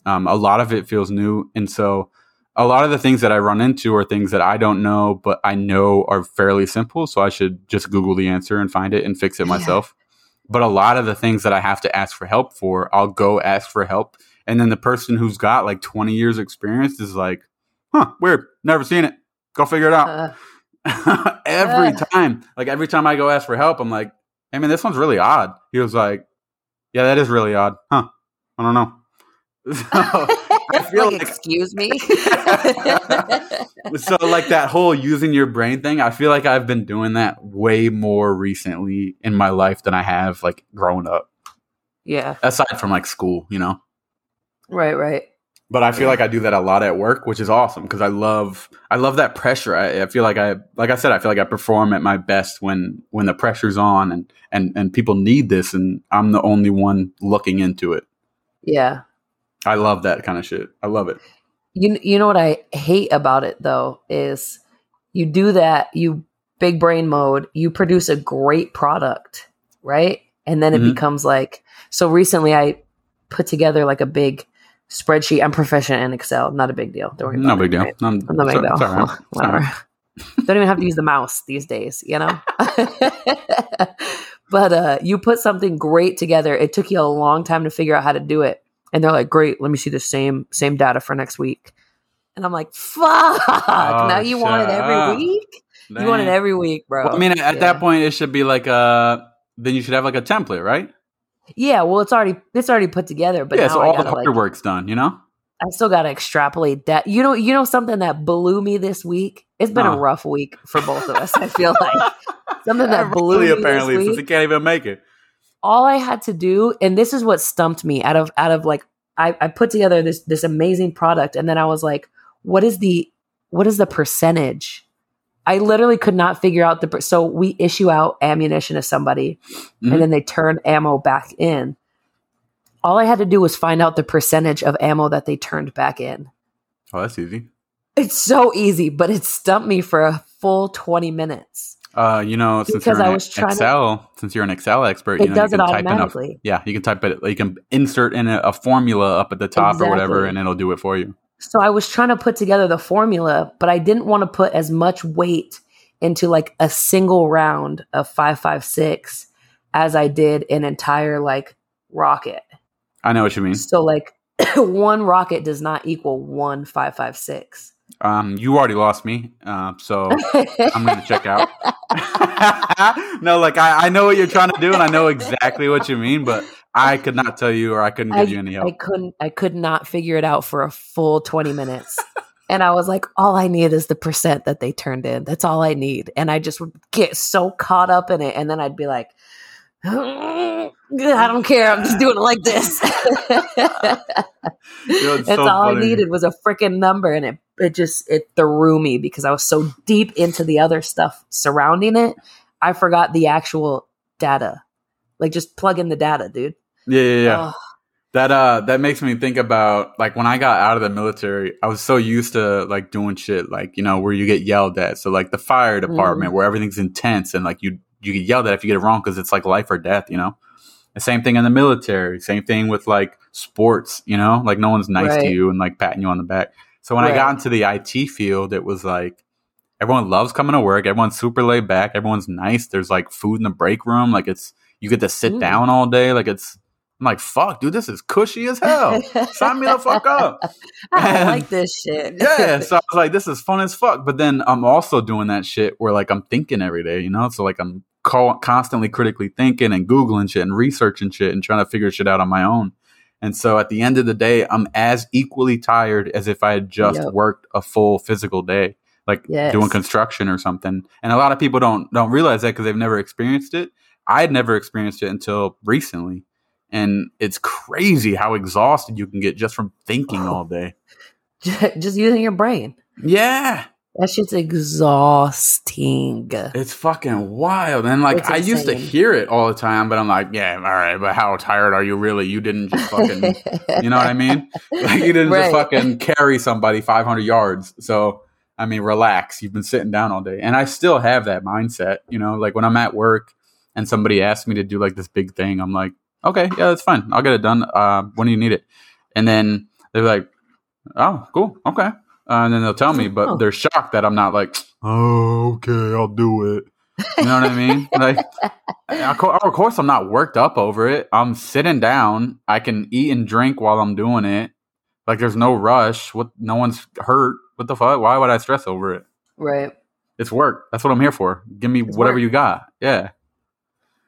um, a lot of it feels new, and so a lot of the things that I run into are things that I don't know, but I know are fairly simple. So I should just Google the answer and find it and fix it
Yeah.
myself. But a lot of the things that I have to ask for help for, I'll go ask for help. And then the person who's got like 20 years experience is like, huh, weird. Never seen it. Go figure it out.
Uh,
every
Uh.
time. Like every time I go ask for help, I'm like, I mean, this one's really odd. He was like, yeah, that is really odd. Huh. I don't know. So, I feel
like,
like-
excuse me.
so like that whole using your brain thing, I feel like I've been doing that way more recently in my life than I have like growing up.
yeah,
Aside from like school, you know.
right, right.
But I feel like I do that a lot at work, which is awesome because I love I love that pressure. I, I feel like I like I said, I feel like I perform at my best when when the pressure's on and and and people need this and I'm the only one looking into it.
Yeah.
I love that kind of shit. I love it.
You you know what I hate about it though is you do that, you big brain mode, you produce a great product, right? And then it
Mhm.
becomes like so recently I put together like a big spreadsheet. I'm proficient in Excel, not a big deal. Don't worry
No
about
big
it,
deal.
right?
I'm,
I'm not big deal.
it's all right. It's all
Whatever. Don't even have to use the mouse these days, you know? but uh, you put something great together. It took you a long time to figure out how to do it. And they're like, great, let me see the same same data for next week. And I'm like, fuck. now you want it every
up.
week? You want it every week, bro.
Well, I mean, at
Yeah.
that point, it should be like a. Then you should have like a template, right?
Yeah, well, it's already it's already put together, but
yeah,
now
so all the
gotta
hard
like
work's done. You know.
I still gotta extrapolate that. You know, you know something that blew me this week. It's been
Huh.
a rough week for both of us. I feel like something that blew
Really,
me
apparently,
this
since
week.
he can't even make it.
All I had to do, and this is what stumped me out of out of like I, I put together this this amazing product, and then I was like, what is the what is the percentage? I literally could not figure out the. So we issue out ammunition to somebody,
Mhm.
and then they turn ammo back in. All I had to do was find out the percentage of ammo that they turned back in.
Oh, that's easy.
It's so easy, but it stumped me for a full twenty minutes.
Uh, you know, since
Because
you're
I
an
was trying to-
Excel, since you're an Excel expert,
It
you know,
does
you
it
can type in a yeah, you can type it. You can insert in a, a formula up at the top or whatever, and it'll do it for you.
So I was trying to put together the formula, but I didn't want to put as much weight into like a single round of 556 as I did an entire like rocket.
I know what you mean.
So like one rocket does not equal one 556.
Um, you already lost me, uh, so I'm gonna check out. no, like I, I know what you're trying to do, and I know exactly what you mean, but I could not tell you, or I couldn't give you any help.
I couldn't I could not figure it out for a full 20 minutes. and I was like, all I need is the percent that they turned in. That's all I need. And I just would get so caught up in it. And then I'd be like, I don't care. I'm just doing it like this.
Yo, it's
That's
so
all
funny.
I needed was a freaking number. And it, it just, it threw me because I was so deep into the other stuff surrounding it. I forgot the actual data. Like just plug in the data, dude.
Yeah, yeah, yeah.
Ugh.
That uh that makes me think about like when I got out of the military, I was so used to like doing shit like, you know, where you get yelled at. So like the fire department where everything's intense and like you you get yelled at if you get it wrong cuz it's like life or death, you know. The same thing in the military, same thing with like sports, you know? Like no one's nice to you and like patting you on the back. So when I got into the IT field, it was like everyone loves coming to work, everyone's super laid back, everyone's nice. There's like food in the break room, like it's you get to sit
Mm.
down all day, like it's I'm like, fuck, dude, this is cushy as hell. Sign me the fuck up.
I like this shit.
yeah. So I was like, this is fun as fuck. But then I'm also doing that shit where like I'm thinking every day, you know? So like I'm co- constantly critically thinking and Googling shit and researching shit and trying to figure shit out on my own. And so at the end of the day, I'm as equally tired as if I had just
Yep.
worked a full physical day, like
Yes.
doing construction or something. And a lot of people don't don't realize that because they've never experienced it. I had never experienced it until recently. And it's crazy how exhausted you can get just from thinking oh. all day.
just using your brain.
Yeah.
That shit's exhausting.
It's fucking wild. And like I used to hear it all the time, but I'm like, yeah, all right, but how tired are you really? You didn't just fucking you know what I mean? Like you didn't just fucking carry somebody 500 yards. So I mean, relax. You've been sitting down all day, and I still have that mindset. You know, like when I'm at work and somebody asks me to do like this big thing, I'm like, okay, yeah, that's fine. I'll get it done. Uh, when do you need it? And then they're like, oh, cool, okay. Uh, and then they'll tell me, but
Oh.
they're shocked that I'm not like, oh, okay, I'll do it. You know what I mean? Like, of of course, I'm not worked up over it. I'm sitting down. I can eat and drink while I'm doing it. Like, there's no rush. What? No one's hurt. What the fuck? Why would I stress over it?
right.
It's work. That's what I'm here for. Give me
It's
whatever
work.
you got. Yeah.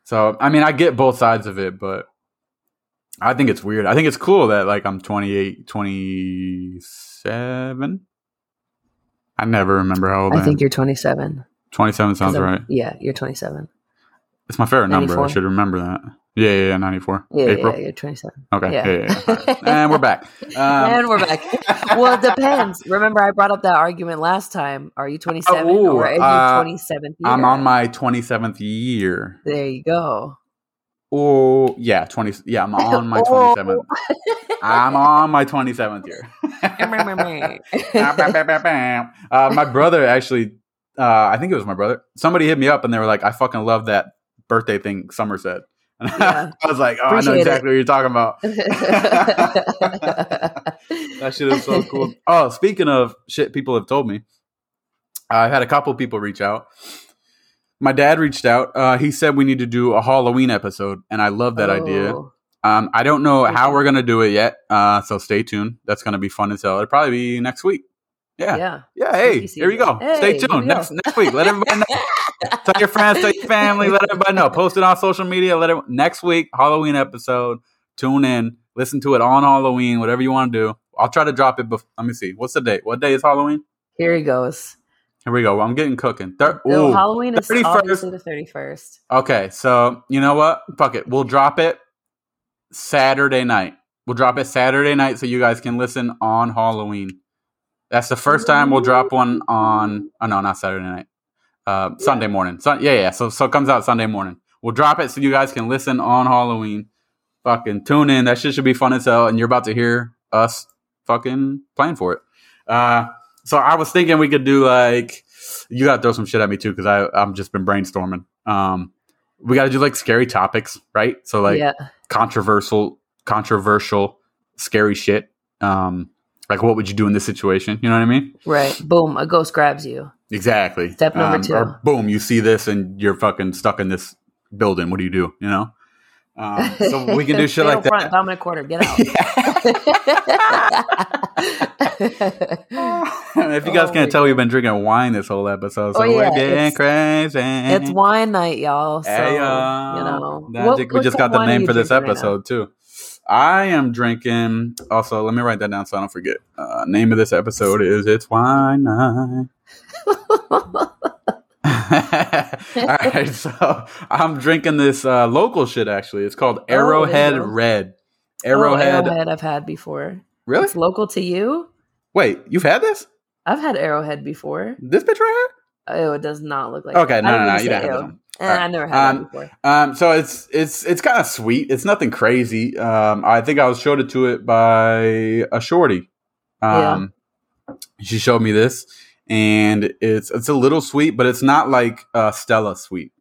So, I mean, I get both sides of it, but I think it's weird. I think it's cool that like I'm 28, 27. I never remember how old I,
I
am.
think you're 27.
27 sounds right.
Yeah, you're 27.
It's my favorite number. I should remember that. Yeah, yeah, yeah 94.
Yeah,
April.
yeah, you're 27.
Okay.
Yeah.
Yeah, yeah, yeah. Right. and we're back. Um,
and we're back. Well, it depends. Remember, I brought up that argument last time. Are you 27
ooh,
or are you
uh,
27th
I'm on my 27th year.
There you go.
Oh, yeah, 20. Yeah, I'm on my
Oh.
27th. I'm on my 27th year. uh, my brother actually, uh, I think it was my brother. Somebody hit me up and they were like, I fucking love that birthday thing Summer said. And
Yeah.
I was like, oh, I know
Appreciate it.
exactly what you're talking about. That shit is so cool. Oh, speaking of shit people have told me, I've had a couple people reach out. My dad reached out. Uh, he said we need to do a Halloween episode, and I love that idea.
Oh,
Um, I don't know how we're gonna do it yet, uh, so stay tuned. That's gonna be fun as hell. It'll probably be next week. Yeah, yeah.
Yeah.
hey, here we go.
season.
stay tuned
we go.
next next week. Let everybody know. tell your friends, tell your family, let everybody know. Post it on social media. Let it next week Halloween episode. Tune in, listen to it on Halloween, whatever you want to do. I'll try to drop it. Bef- Let me see. What's the date? What day is Halloween?
Here he goes.
Here we go. I'm getting cooking. Thir-
No,
Ooh.
Halloween is obviously the 31st.
Okay, so you know what? Fuck it. We'll drop it Saturday night. We'll drop it Saturday night so you guys can listen on Halloween. That's the first time we'll drop one on. Oh no, not Saturday night. Uh, Sunday morning. So, yeah, yeah. So so it comes out Sunday morning. We'll drop it so you guys can listen on Halloween. Fucking tune in. That shit should be fun as hell. And you're about to hear us fucking playing for it. Uh, so I was thinking we could do like you got to throw some shit at me too because I I've just been brainstorming. Um, we got to do like scary topics, right? So like
yeah.
controversial, controversial, scary shit. Um, like what would you do in this situation? You know what I mean?
Right. Boom. A ghost grabs you.
Exactly.
Step number
Um,
two.
Or boom, you see this and you're fucking stuck in this building. What do you do? You know? Um, so we can do shit like
front,
that.
Dominant quarter. Get out.
if you guys
Oh
can't tell, we've been drinking wine this whole episode, so
Oh,
we're
yeah,
getting
it's-
crazy.
it's wine night, y'all. So
Hey,
you
uh,
know,
Magic,
What-
we just got the name for this
drinking right
episode too. I am drinking. Also, let me write that down so I don't forget. Uh, name of this episode is "It's Wine Night." All right, so I'm drinking this uh, local shit. Actually, it's called Arrowhead
you go.
Red.
Oh,
Arrowhead.
Arrowhead I've had before.
Really?
It's local to you?
Wait, you've had this?
I've had Arrowhead before.
This bitch right here?
Oh, it does not look like
Okay, no, no, no, you don't have one.
Eh,
Alright.
I never had
Um,
before.
Um, so it's it's it's kind of sweet. It's nothing crazy. Um, I think I was showed it to it by a shorty. Um, she showed me this, and it's it's a little sweet, but it's not like uh, Stella sweet.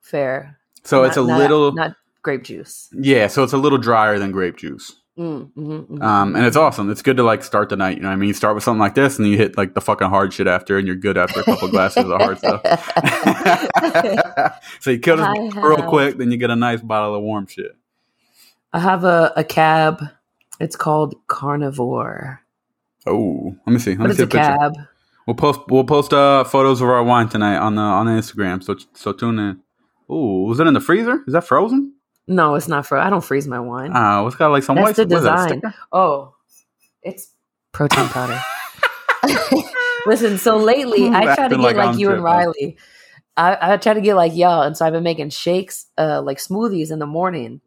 Fair.
So
Not-
it's a
not-
little
not grape juice.
yeah. So it's a little drier than grape juice.
Mm, mhm, mhm.
Um, and it's awesome. It's good to like start the night. You know what I mean? You start with something like this, and then you hit like the fucking hard shit after, and you're good after a couple glasses of hard stuff. so you kill it real quick, then you get a nice bottle of warm shit.
I have a, a cab. It's called Carnivore.
Oh, let me see. Let
What
me see
a
a picture. We'll post we'll post uh photos of our wine tonight on the on the Instagram. So so tune in. Ooh, was it in the freezer? Is that frozen?
No, it's not frozen. I don't freeze my wine.
Ah, it's got like some
That's
white.
the
what is that, a
design. Oh, it's protein powder. Listen, so lately I try to get
like
like, you and. Riley. I, I try to get like y'all, and so I've been making shakes, uh, like smoothies in the morning.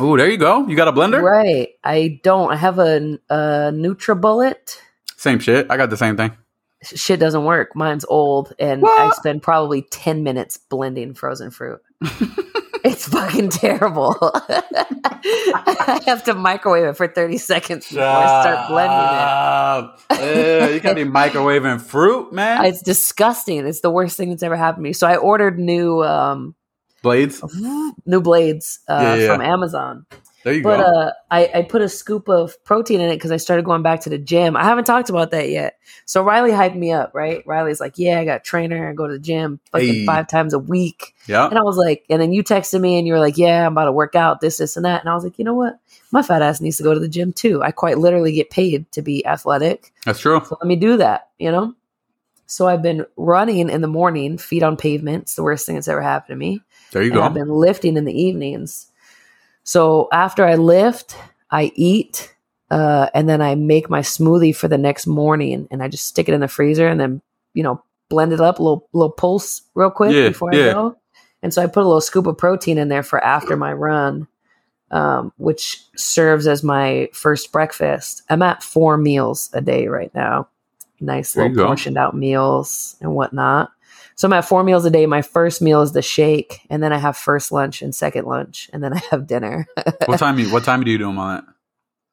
Ooh, there you go. You got a blender?
Right? I don't. I have a, a NutriBullet.
Same shit. I got the same thing.
Shit doesn't work. Mine's old, and
What?
I spend probably ten minutes blending frozen fruit. it's fucking terrible. I have to microwave it for thirty seconds before I start blending it.
it. you gotta be microwaving fruit, man.
It's disgusting. It's the worst thing that's ever happened to me. So I ordered new um
Blades.
new blades uh,
Yeah, yeah.
from Amazon.
There you
But
go.
uh, I, I put a scoop of protein in it because I started going back to the gym. I haven't talked about that yet. So Riley hyped me up, right? Riley's like, "Yeah, I got a trainer. I go to the gym fucking
Hey.
five times a week."
yeah.
And I was like, and then you texted me and you were like, "Yeah, I'm about to work out this, this, and that." And I was like, you know what? My fat ass needs to go to the gym too. I quite literally get paid to be athletic.
That's true.
So let me do that, you know? So I've been running in the morning, feet on pavement. It's the worst thing that's ever happened to me.
There you
And I've been lifting in the evenings. So after I lift, I eat, uh, and then I make my smoothie for the next morning and I just stick it in the freezer and then, you know, blend it up a little little pulse real quick
Yeah,
before
yeah.
I go. And so I put a little scoop of protein in there for after my run. Um, which serves as my first breakfast. I'm at four meals a day right now. Nice
There
little portioned out meals and whatnot. So I'm at four meals a day. My first meal is the shake, and then I have first lunch and second lunch, and then I have dinner.
what time? You, what time do you do them on?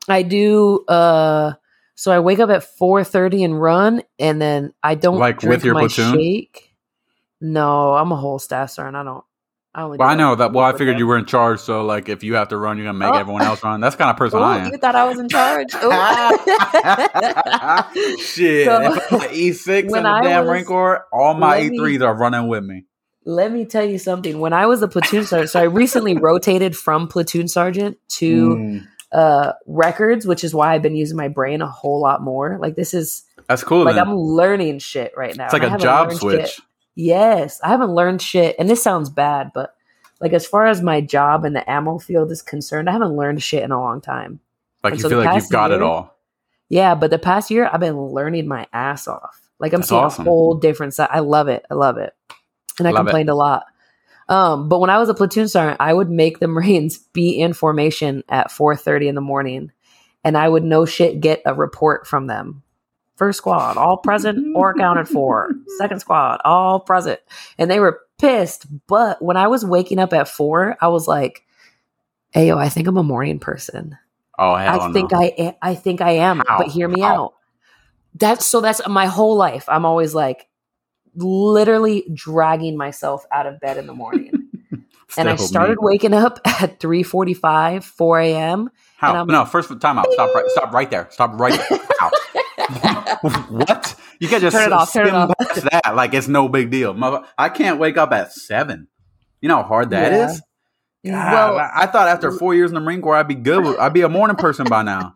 I do. uh So I wake up at four thirty and run, and then I don't
Like
drink
with your
my
platoon?
shake. No, I'm a whole staff sergeant. I don't. I.
Well, I know that. Well, I figured
them.
you were in charge, so like if you have to run, you're gonna make
Oh.
everyone else run. That's kind of person
Ooh,
I am.
you thought I was in charge?
Shit.
So,
if I'm an E6 in
when
the damn
was-
Marine Corps, all my E3s are running with me.
Let me tell you something. When I was a platoon sergeant, so I recently rotated from platoon sergeant to
Mm,
uh records, which is why I've been using my brain a whole lot more. Like this is
that's cool.
like
then.
I'm learning shit right now.
it's like a job switch.
shit. Yes, I haven't learned shit, and this sounds bad, but like as far as my job in the ammo field is concerned, I haven't learned shit in a long time.
Like
And
you
so
feel like you've got it all.
Yeah, but the past year I've been learning my ass off. Like I'm
That's
seeing
awesome.
a whole different side. I love it. I love it. And I
Love it.
complained a lot. Um, but when I was a platoon sergeant, I would make the Marines be in formation at 4:30 in the morning, and I would no shit get a report from them First squad, all present or accounted for. Second squad, all present. And they were pissed. But when I was waking up at four, I was like, hey, yo, I think I'm a morning person.
Oh, hell
I
no.
think I I think I am,
How?
but hear me
How?
out. That's so that's my whole life. I'm always like literally dragging myself out of bed in the morning. and I started
me.
waking up at 3:45, 4 a.m.
How?
and I'm-
no, first time out. Stop right. Stop right there. Stop right there. How? what? You can just
Turn it off, turn it off.
that like it's no big deal. I can't wake up at seven. You know how hard that
Yeah.
is. God,
well,
I I thought after four years in the Marine Corps, I'd be good. I'd be a morning person by now.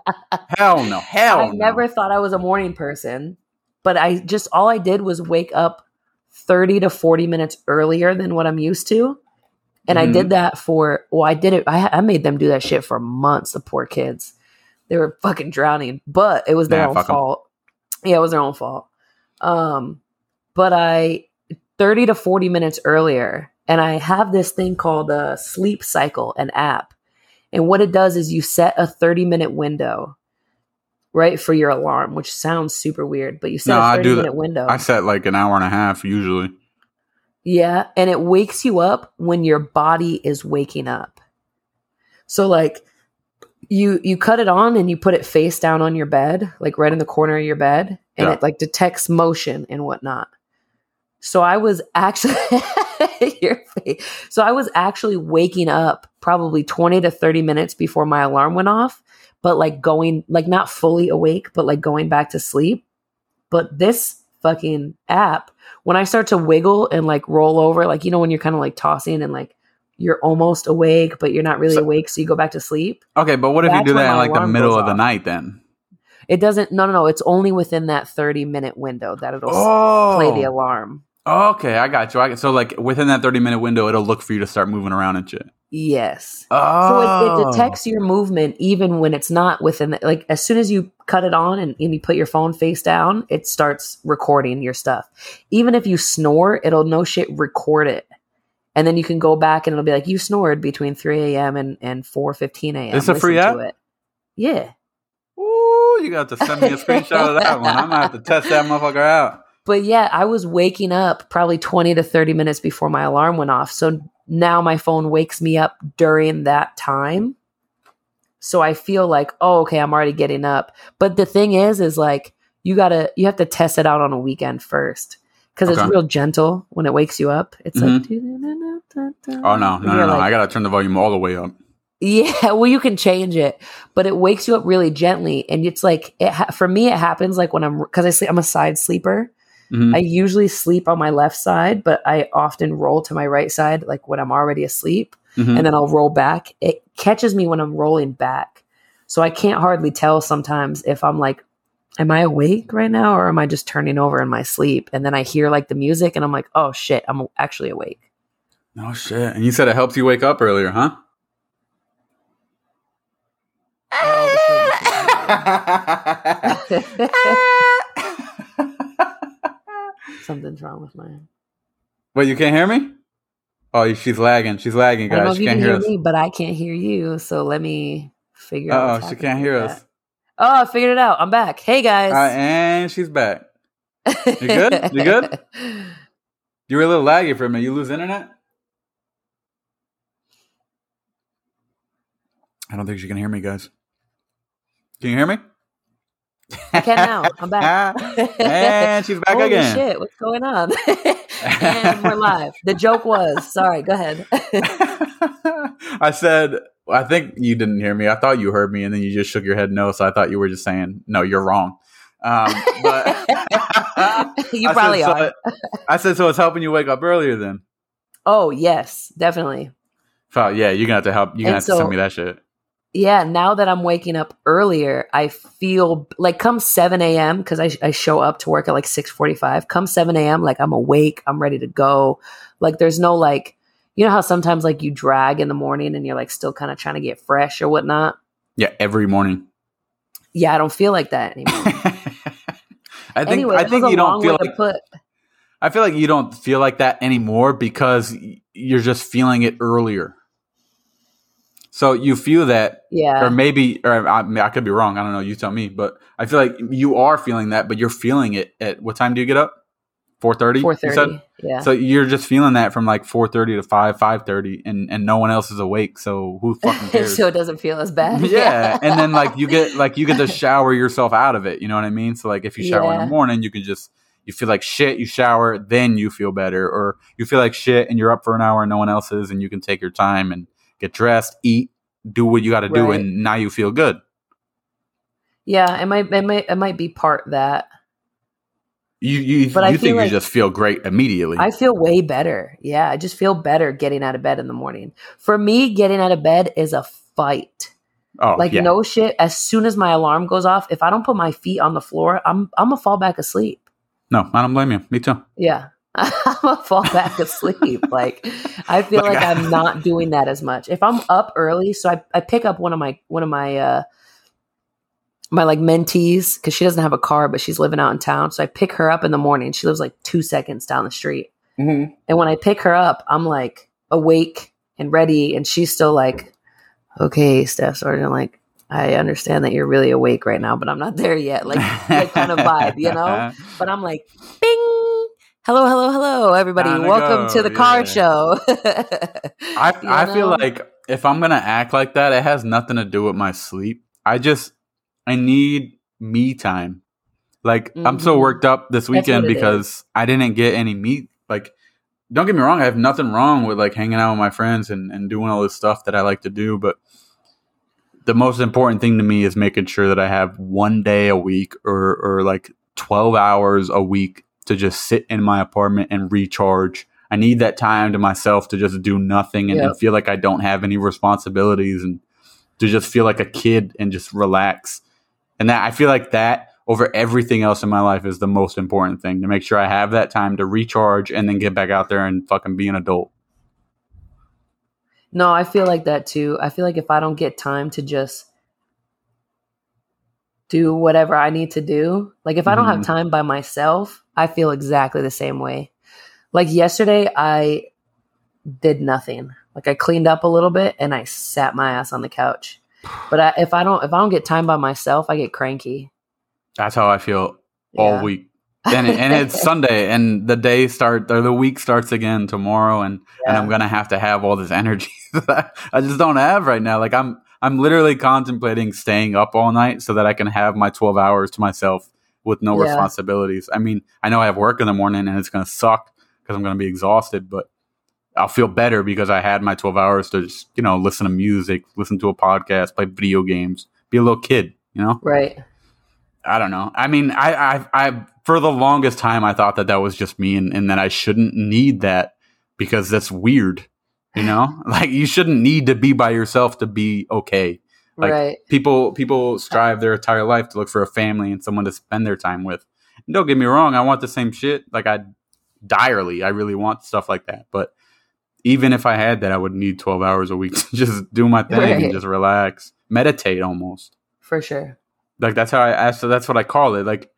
Hell no. Hell
I
no.
never thought I was a morning person, but I just all I did was wake up 30 to 40 minutes earlier than what I'm used to. And I
Mhm.
did that for, well, I did it. I, I made them do that shit for months, the poor kids. They were fucking drowning, but it was their
Nah,
own
fuck 'em.
fault. Yeah, it was their own fault. Um, but I, 30 to 40 minutes earlier, and I have this thing called a sleep cycle, an app. And what it does is you set a 30 minute window, right, for your alarm, which sounds super weird, but you set
No,
a
I
30
do that.
minute window.
I set like an hour and a half usually.
Yeah, and it wakes you up when your body is waking up. So like you you cut it on and you put it face down on your bed, like right in the corner of your bed, and
Yeah.
it like detects motion and whatnot. So I was actually. So I was actually waking up probably 20 to 30 minutes before my alarm went off, but like going like not fully awake, but like going back to sleep. But this fucking app, when I start to wiggle and like roll over, like you know when you're kind of like tossing and like you're almost awake, but you're not really
So-
awake, so you go back to sleep.
Okay, but what if you do that in like the middle of the night then?
It doesn't. No, no, no. It's only within that 30 minute window that it'll
Oh,
play the oh. alarm.
Okay, I got you. I got, so like within that thirty minute window, it'll look for you to start moving around and shit.
Yes.
Oh,
So it, it oh. detects your movement even when it's not within the, like as soon as you cut it on and, and you put your phone face down, it starts recording your stuff. Even if you snore, it'll no shit record it. And then you can go back and it'll be like, you snored between 3 a.m. and, and 4 15 a.m.
It's a free app?
It. Yeah.
Ooh, you got to send me a screenshot of that one. I'm gonna have to test that motherfucker out.
But yeah, I was waking up probably 20 to 30 minutes before my alarm went off. So now my phone wakes me up during that time. So I feel like, oh, okay, I'm already getting up. But the thing is, is like, you gotta, you have to test it out on a weekend first. Cause
Okay.
it's real gentle when it wakes you up. It's like,
Oh no, no, no, no!
like-
I gotta turn the volume all the way up.
yeah, well, you can change it, but it wakes you up really gently, and it's like it. Ha- for me, it happens like when I'm because I sleep. I'm a side sleeper.
Mhm.
I usually sleep on my left side, but I often roll to my right side, like when I'm already asleep,
Mhm.
and then I'll roll back. It catches me when I'm rolling back, so I can't hardly tell sometimes if I'm like, am I awake right now, or am I just turning over in my sleep? And then I hear like the music, and I'm like, oh shit, I'm actually awake.
Oh shit! And you said it helps you wake up earlier, huh?
Something's wrong with my.
Wait, you can't hear me? Oh, she's lagging. She's lagging,
I don't know
guys.
if
She
you
can't
can
hear
hear
us.
me, but I can't hear you. So let me figure out.
Oh, she can't hear us.
Oh, I figured it out. I'm back. Hey guys.
Right, and she's back. You good? You good? You were a little laggy for a minute. You lose internet? I don't think she can hear me, guys. Can you hear me?
I can now. I'm back.
and she's back
Holy
again.
shit! What's going on? and we're live. The joke was. Sorry. Go ahead.
I said, I think you didn't hear me. I thought you heard me, and then you just shook your head no. So I thought you were just saying, no, you're wrong. Um, but
you
I said,
probably
so-
are.
I said, so it's helping you wake up earlier then.
Oh yes, definitely.
So, yeah, you're gonna have to help. You're gonna
And
have to send me that shit.
Yeah, now that I'm waking up earlier, I feel like come 7 a.m. because I, I show up to work at like 6:45. Come 7 a.m., like I'm awake, I'm ready to go. Like there's no like, you know how sometimes like you drag in the morning and you're like still kind of trying to get fresh or whatnot.
Yeah, every morning.
Yeah, I don't feel like that anymore.
I think
anyway,
I think you don't feel like
put.
I feel like you don't feel like that anymore because you're just feeling it earlier. So you feel that,
Yeah.
or maybe, or I, I could be wrong. I don't know. You tell me. But I feel like you are feeling that, but you're feeling it at what time do you get up? Four thirty.
Four thirty. Yeah.
So you're just feeling that from like four thirty to five, five thirty, and and no one else is awake. So who fucking cares?
so it doesn't feel as bad.
yeah. and then like you get like you get to shower yourself out of it. You know what I mean? So like if you shower in the morning, you can just you feel like shit. You shower, then you feel better, or you feel like shit, and you're up for an hour, and no one else is, and you can take your time and get dressed, eat, do what you got to do, and now you feel good.
Yeah, it might it might it might be part that.
You you,
But I
you
feel
think
like-
you just feel great immediately.
I feel way better. Yeah, I just feel better getting out of bed in the morning. For me, getting out of bed is a fight.
oh,
Like
yeah.
no shit. As soon as my alarm goes off, if I don't put my feet on the floor, I'm I'm gonna fall back asleep.
no, I don't blame you. Me too.
Yeah. I'm gonna fall back asleep. Like I feel
Like,
like I'm not doing that as much. If I'm up early, so I, I pick up one of my one of my uh my like mentees because she doesn't have a car, but she's living out in town. So I pick her up in the morning. She lives like two seconds down the street.
Mm-hmm.
And when I pick her up, I'm like awake and ready, and she's still like, "Okay, Staff Sergeant, like I understand that you're really awake right now, but I'm not there yet." Like, like kind of vibe, you know. But I'm like, "Bing, hello, hello, hello, everybody,
Time
welcome
go,
to the car
yeah.
show."
I I feel like if I'm gonna act like that, it has nothing to do with my sleep. I just I need me time. Like I'm so
Mhm.
worked up this weekend because I didn't get any meat. Like, don't get me wrong, I have nothing wrong with like hanging out with my friends and, and doing all this stuff that I like to do, but the most important thing to me is making sure that I have one day a week or or like 12 hours a week to just sit in my apartment and recharge. I need that time to myself to just do nothing and, and feel like I don't have any responsibilities and to just feel like a kid and just relax. And that I feel like that over everything else in my life is the most important thing to make sure I have that time to recharge and then get back out there and fucking be an adult.
no, I feel like that too. I feel like if I don't get time to just do whatever I need to do, like if I don't have
Mhm.
time by myself, I feel exactly the same way. Like yesterday, I did nothing. Like I cleaned up a little bit and I sat my ass on the couch. But I, if I don't, if I don't get time by myself, I get cranky.
That's how I feel all
Yeah.
week. And, and it's Sunday and the day start or the week starts again tomorrow and, and I'm gonna have to have all this energy that I just don't have right now. Like I'm I'm literally contemplating staying up all night so that I can have my 12 hours to myself with no
Yeah.
responsibilities. I mean, I know I have work in the morning and it's gonna suck because I'm gonna be exhausted, but I'll feel better because I had my 12 hours to just, you know, listen to music, listen to a podcast, play video games, be a little kid, you know?
Right.
I don't know. I mean, I, I, I, for the longest time, I thought that that was just me, and, and that I shouldn't need that because that's weird. You know, like you shouldn't need to be by yourself to be okay. Like,
right.
People, people strive their entire life to look for a family and someone to spend their time with. And don't get me wrong, I want the same shit. Like I, direly, I really want stuff like that. But even if I had that, I would need twelve hours a week to just do my thing
Right.
and just relax, meditate almost
For sure.
like that's how I asked. So that's what I call it. Like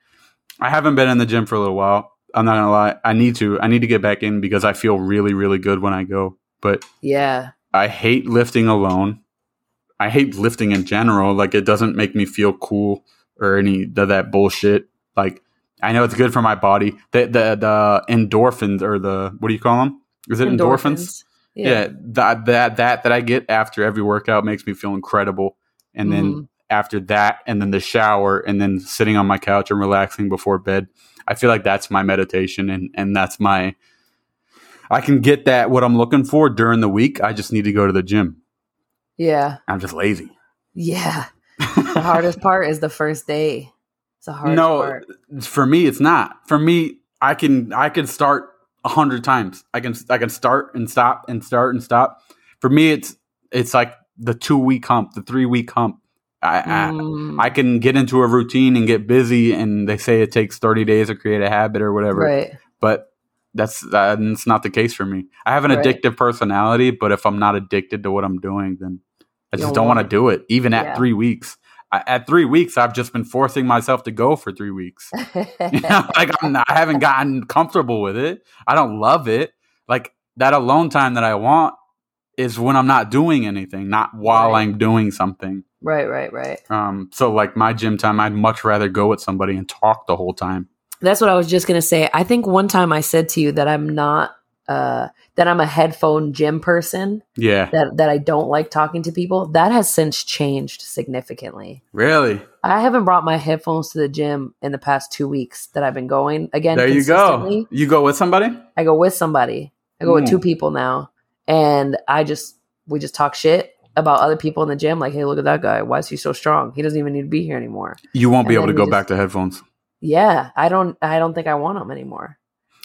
I haven't been in the gym for a little while. I'm not gonna lie. I need to. I need to get back in because I feel really, really good when I go. But
Yeah.
I hate lifting alone. I hate lifting in general. Like it doesn't make me feel cool or any of that bullshit. Like I know it's good for my body. The the the endorphins or the what do you call them? Is it endorphins? Yeah, that that that that I get after every workout makes me feel incredible. And then
Mhm.
after that, and then the shower, and then sitting on my couch and relaxing before bed, I feel like that's my meditation, and and that's my. I can get that what I'm looking for during the week. I just need to go to the gym.
Yeah.
I'm just lazy.
Yeah. The hardest part is the first day. It's the hardest
no,
part.
for me, it's not. For me, I can I can start a hundred times. I can I can start and stop and start and stop. For me, it's it's like the two week hump, the three week hump. I, I
Mm,
I can get into a routine and get busy, and they say it takes 30 days to create a habit or whatever.
right.
But that's that's not the case for me. I have an
Right.
addictive personality, but if I'm not addicted to what I'm doing, then I just
don't
don't want to do it. Even
Yeah.
at three weeks, I, at three weeks, I've just been forcing myself to go for three weeks. You know, like I'm not, I haven't gotten comfortable with it. I don't love it. Like that alone time that I want, is when I'm not doing anything, not while
Right.
I'm doing something.
Right, right, right.
Um, so like my gym time, I'd much rather go with somebody and talk the whole time.
That's what I was just gonna say. I think one time I said to you that I'm not uh that I'm a headphone gym person,
Yeah,
that that I don't like talking to people. That has since changed significantly.
really.
I haven't brought my headphones to the gym in the past two weeks that I've been going. Again,
There you go. You go with somebody.
I go with somebody. I go with
Mm.
two people now, and I just we just talk shit about other people in the gym. Like, hey, look at that guy. Why is he so strong? He doesn't even need to be here anymore.
You won't be able to go
we
back to headphones.
Yeah, I don't. I don't think I want them anymore.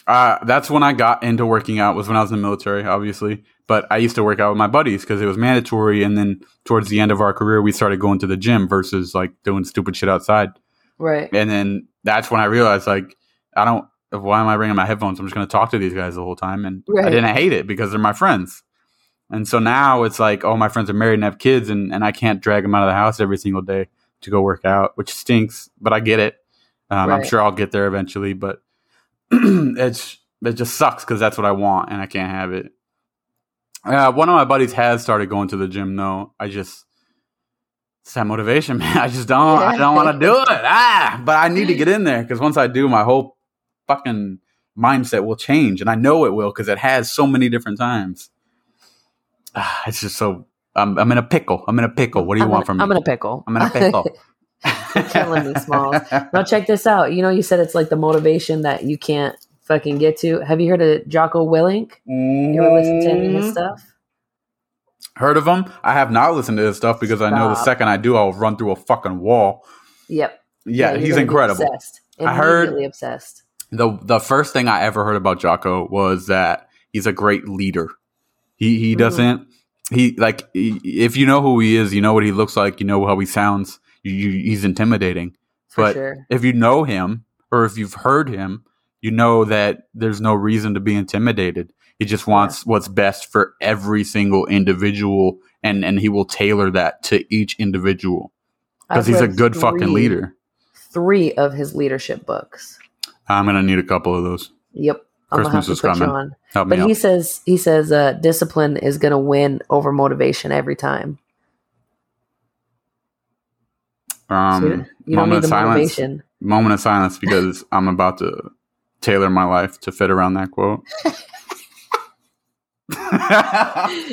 Uh, that's when I got into working out was when I was in the military, obviously. But I used to work out with my buddies because it was mandatory. And then towards the end of our career, we started going to the gym versus like doing stupid shit outside.
Right.
And then that's when I realized like I don't. Why am I bringing my headphones? I'm just going to talk to these guys the whole time, and I didn't hate it because they're my friends. And so now it's like, oh, my friends are married and have kids, and, and I can't drag them out of the house every single day to go work out, which stinks. But I get it. Um, I'm sure I'll get there eventually, but it's it just sucks because that's what I want, and I can't have it. Uh, one of my buddies has started going to the gym though. I just it's that motivation, man. I just don't. I don't want to do it. Ah, but I need to get in there because once I do, my whole fucking mindset will change, and I know it will because it has so many different times. Ah, it's just so. I'm, I'm in a pickle. I'm in a pickle. What do you
I'm
want
in,
from me?
I'm in a pickle.
I'm in a pickle.
killing me, Smalls. now check this out. You know, you said it's like the motivation that you can't fucking get to. Have you heard of Jocko Willink? You ever listen to any of
Mm-hmm.
his stuff?
Heard of him? I have not listened to his stuff because I know the second I do, I'll run through a fucking wall.
Yep.
Yeah,
you're
he's incredible.
Obsessed.
I heard-
obsessed.
the The first thing I ever heard about Jocko was that he's a great leader. He he
Mhm.
doesn't he like he, if you know who he is, you know what he looks like, you know how he sounds. You, he's intimidating.
For
but
sure.
if you know him or if you've heard him, you know that there's no reason to be intimidated. He just wants what's best for every single individual, and and he will tailor that to each individual because he's a good fucking leader.
Three of his leadership books.
I'm gonna need a couple of those.
Yep.
Christmas
to
is coming.
on.
Help me
But
out.
he says he says uh, discipline is gonna win over motivation every time. So you
Um,
you don't
moment
need
of
the
silence.
motivation.
Moment of silence because I'm about to tailor my life to fit around that quote.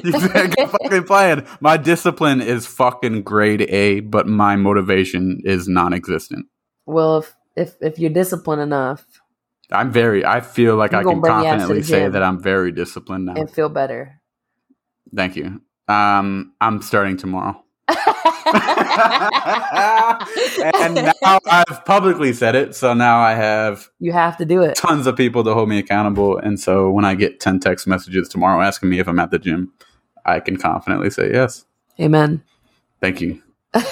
you fucking playing. My discipline is fucking grade A, but my motivation is non-existent.
Well, if if if you're disciplined enough
I'm very. I feel like I can
bring your ass to
confidently say that I'm very disciplined now.
and feel better.
Thank you. Um, I'm starting tomorrow. and now I've publicly said it, so now I have
you have to do it.
tons of people to hold me accountable. And so when I get 10 text messages tomorrow asking me if I'm at the gym, I can confidently say yes.
Amen.
Thank you.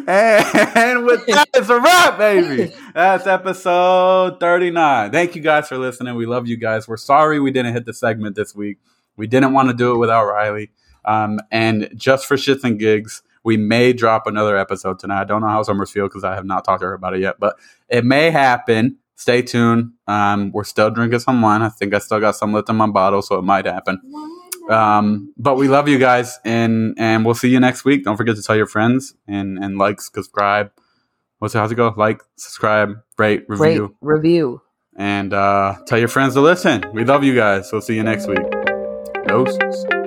and with that, it's a wrap, baby. That's episode 39. Thank you guys for listening. We love you guys. We're sorry we didn't hit the segment this week. We didn't want to do it without Riley. Um, and just for shits and gigs, we may drop another episode tonight. I don't know how Summers feel because I have not talked to her about it yet, but it may happen. Stay tuned. Um, we're still drinking some wine. I think I still got some left in my bottle, so it might happen. Um, but we love you guys, and and we'll see you next week. Don't forget to tell your friends and and like, subscribe. What's it? How's it go? Like, subscribe, rate,
Rate,
review,
review.
and uh, tell your friends to listen. We love you guys. We'll see you next week. Doses.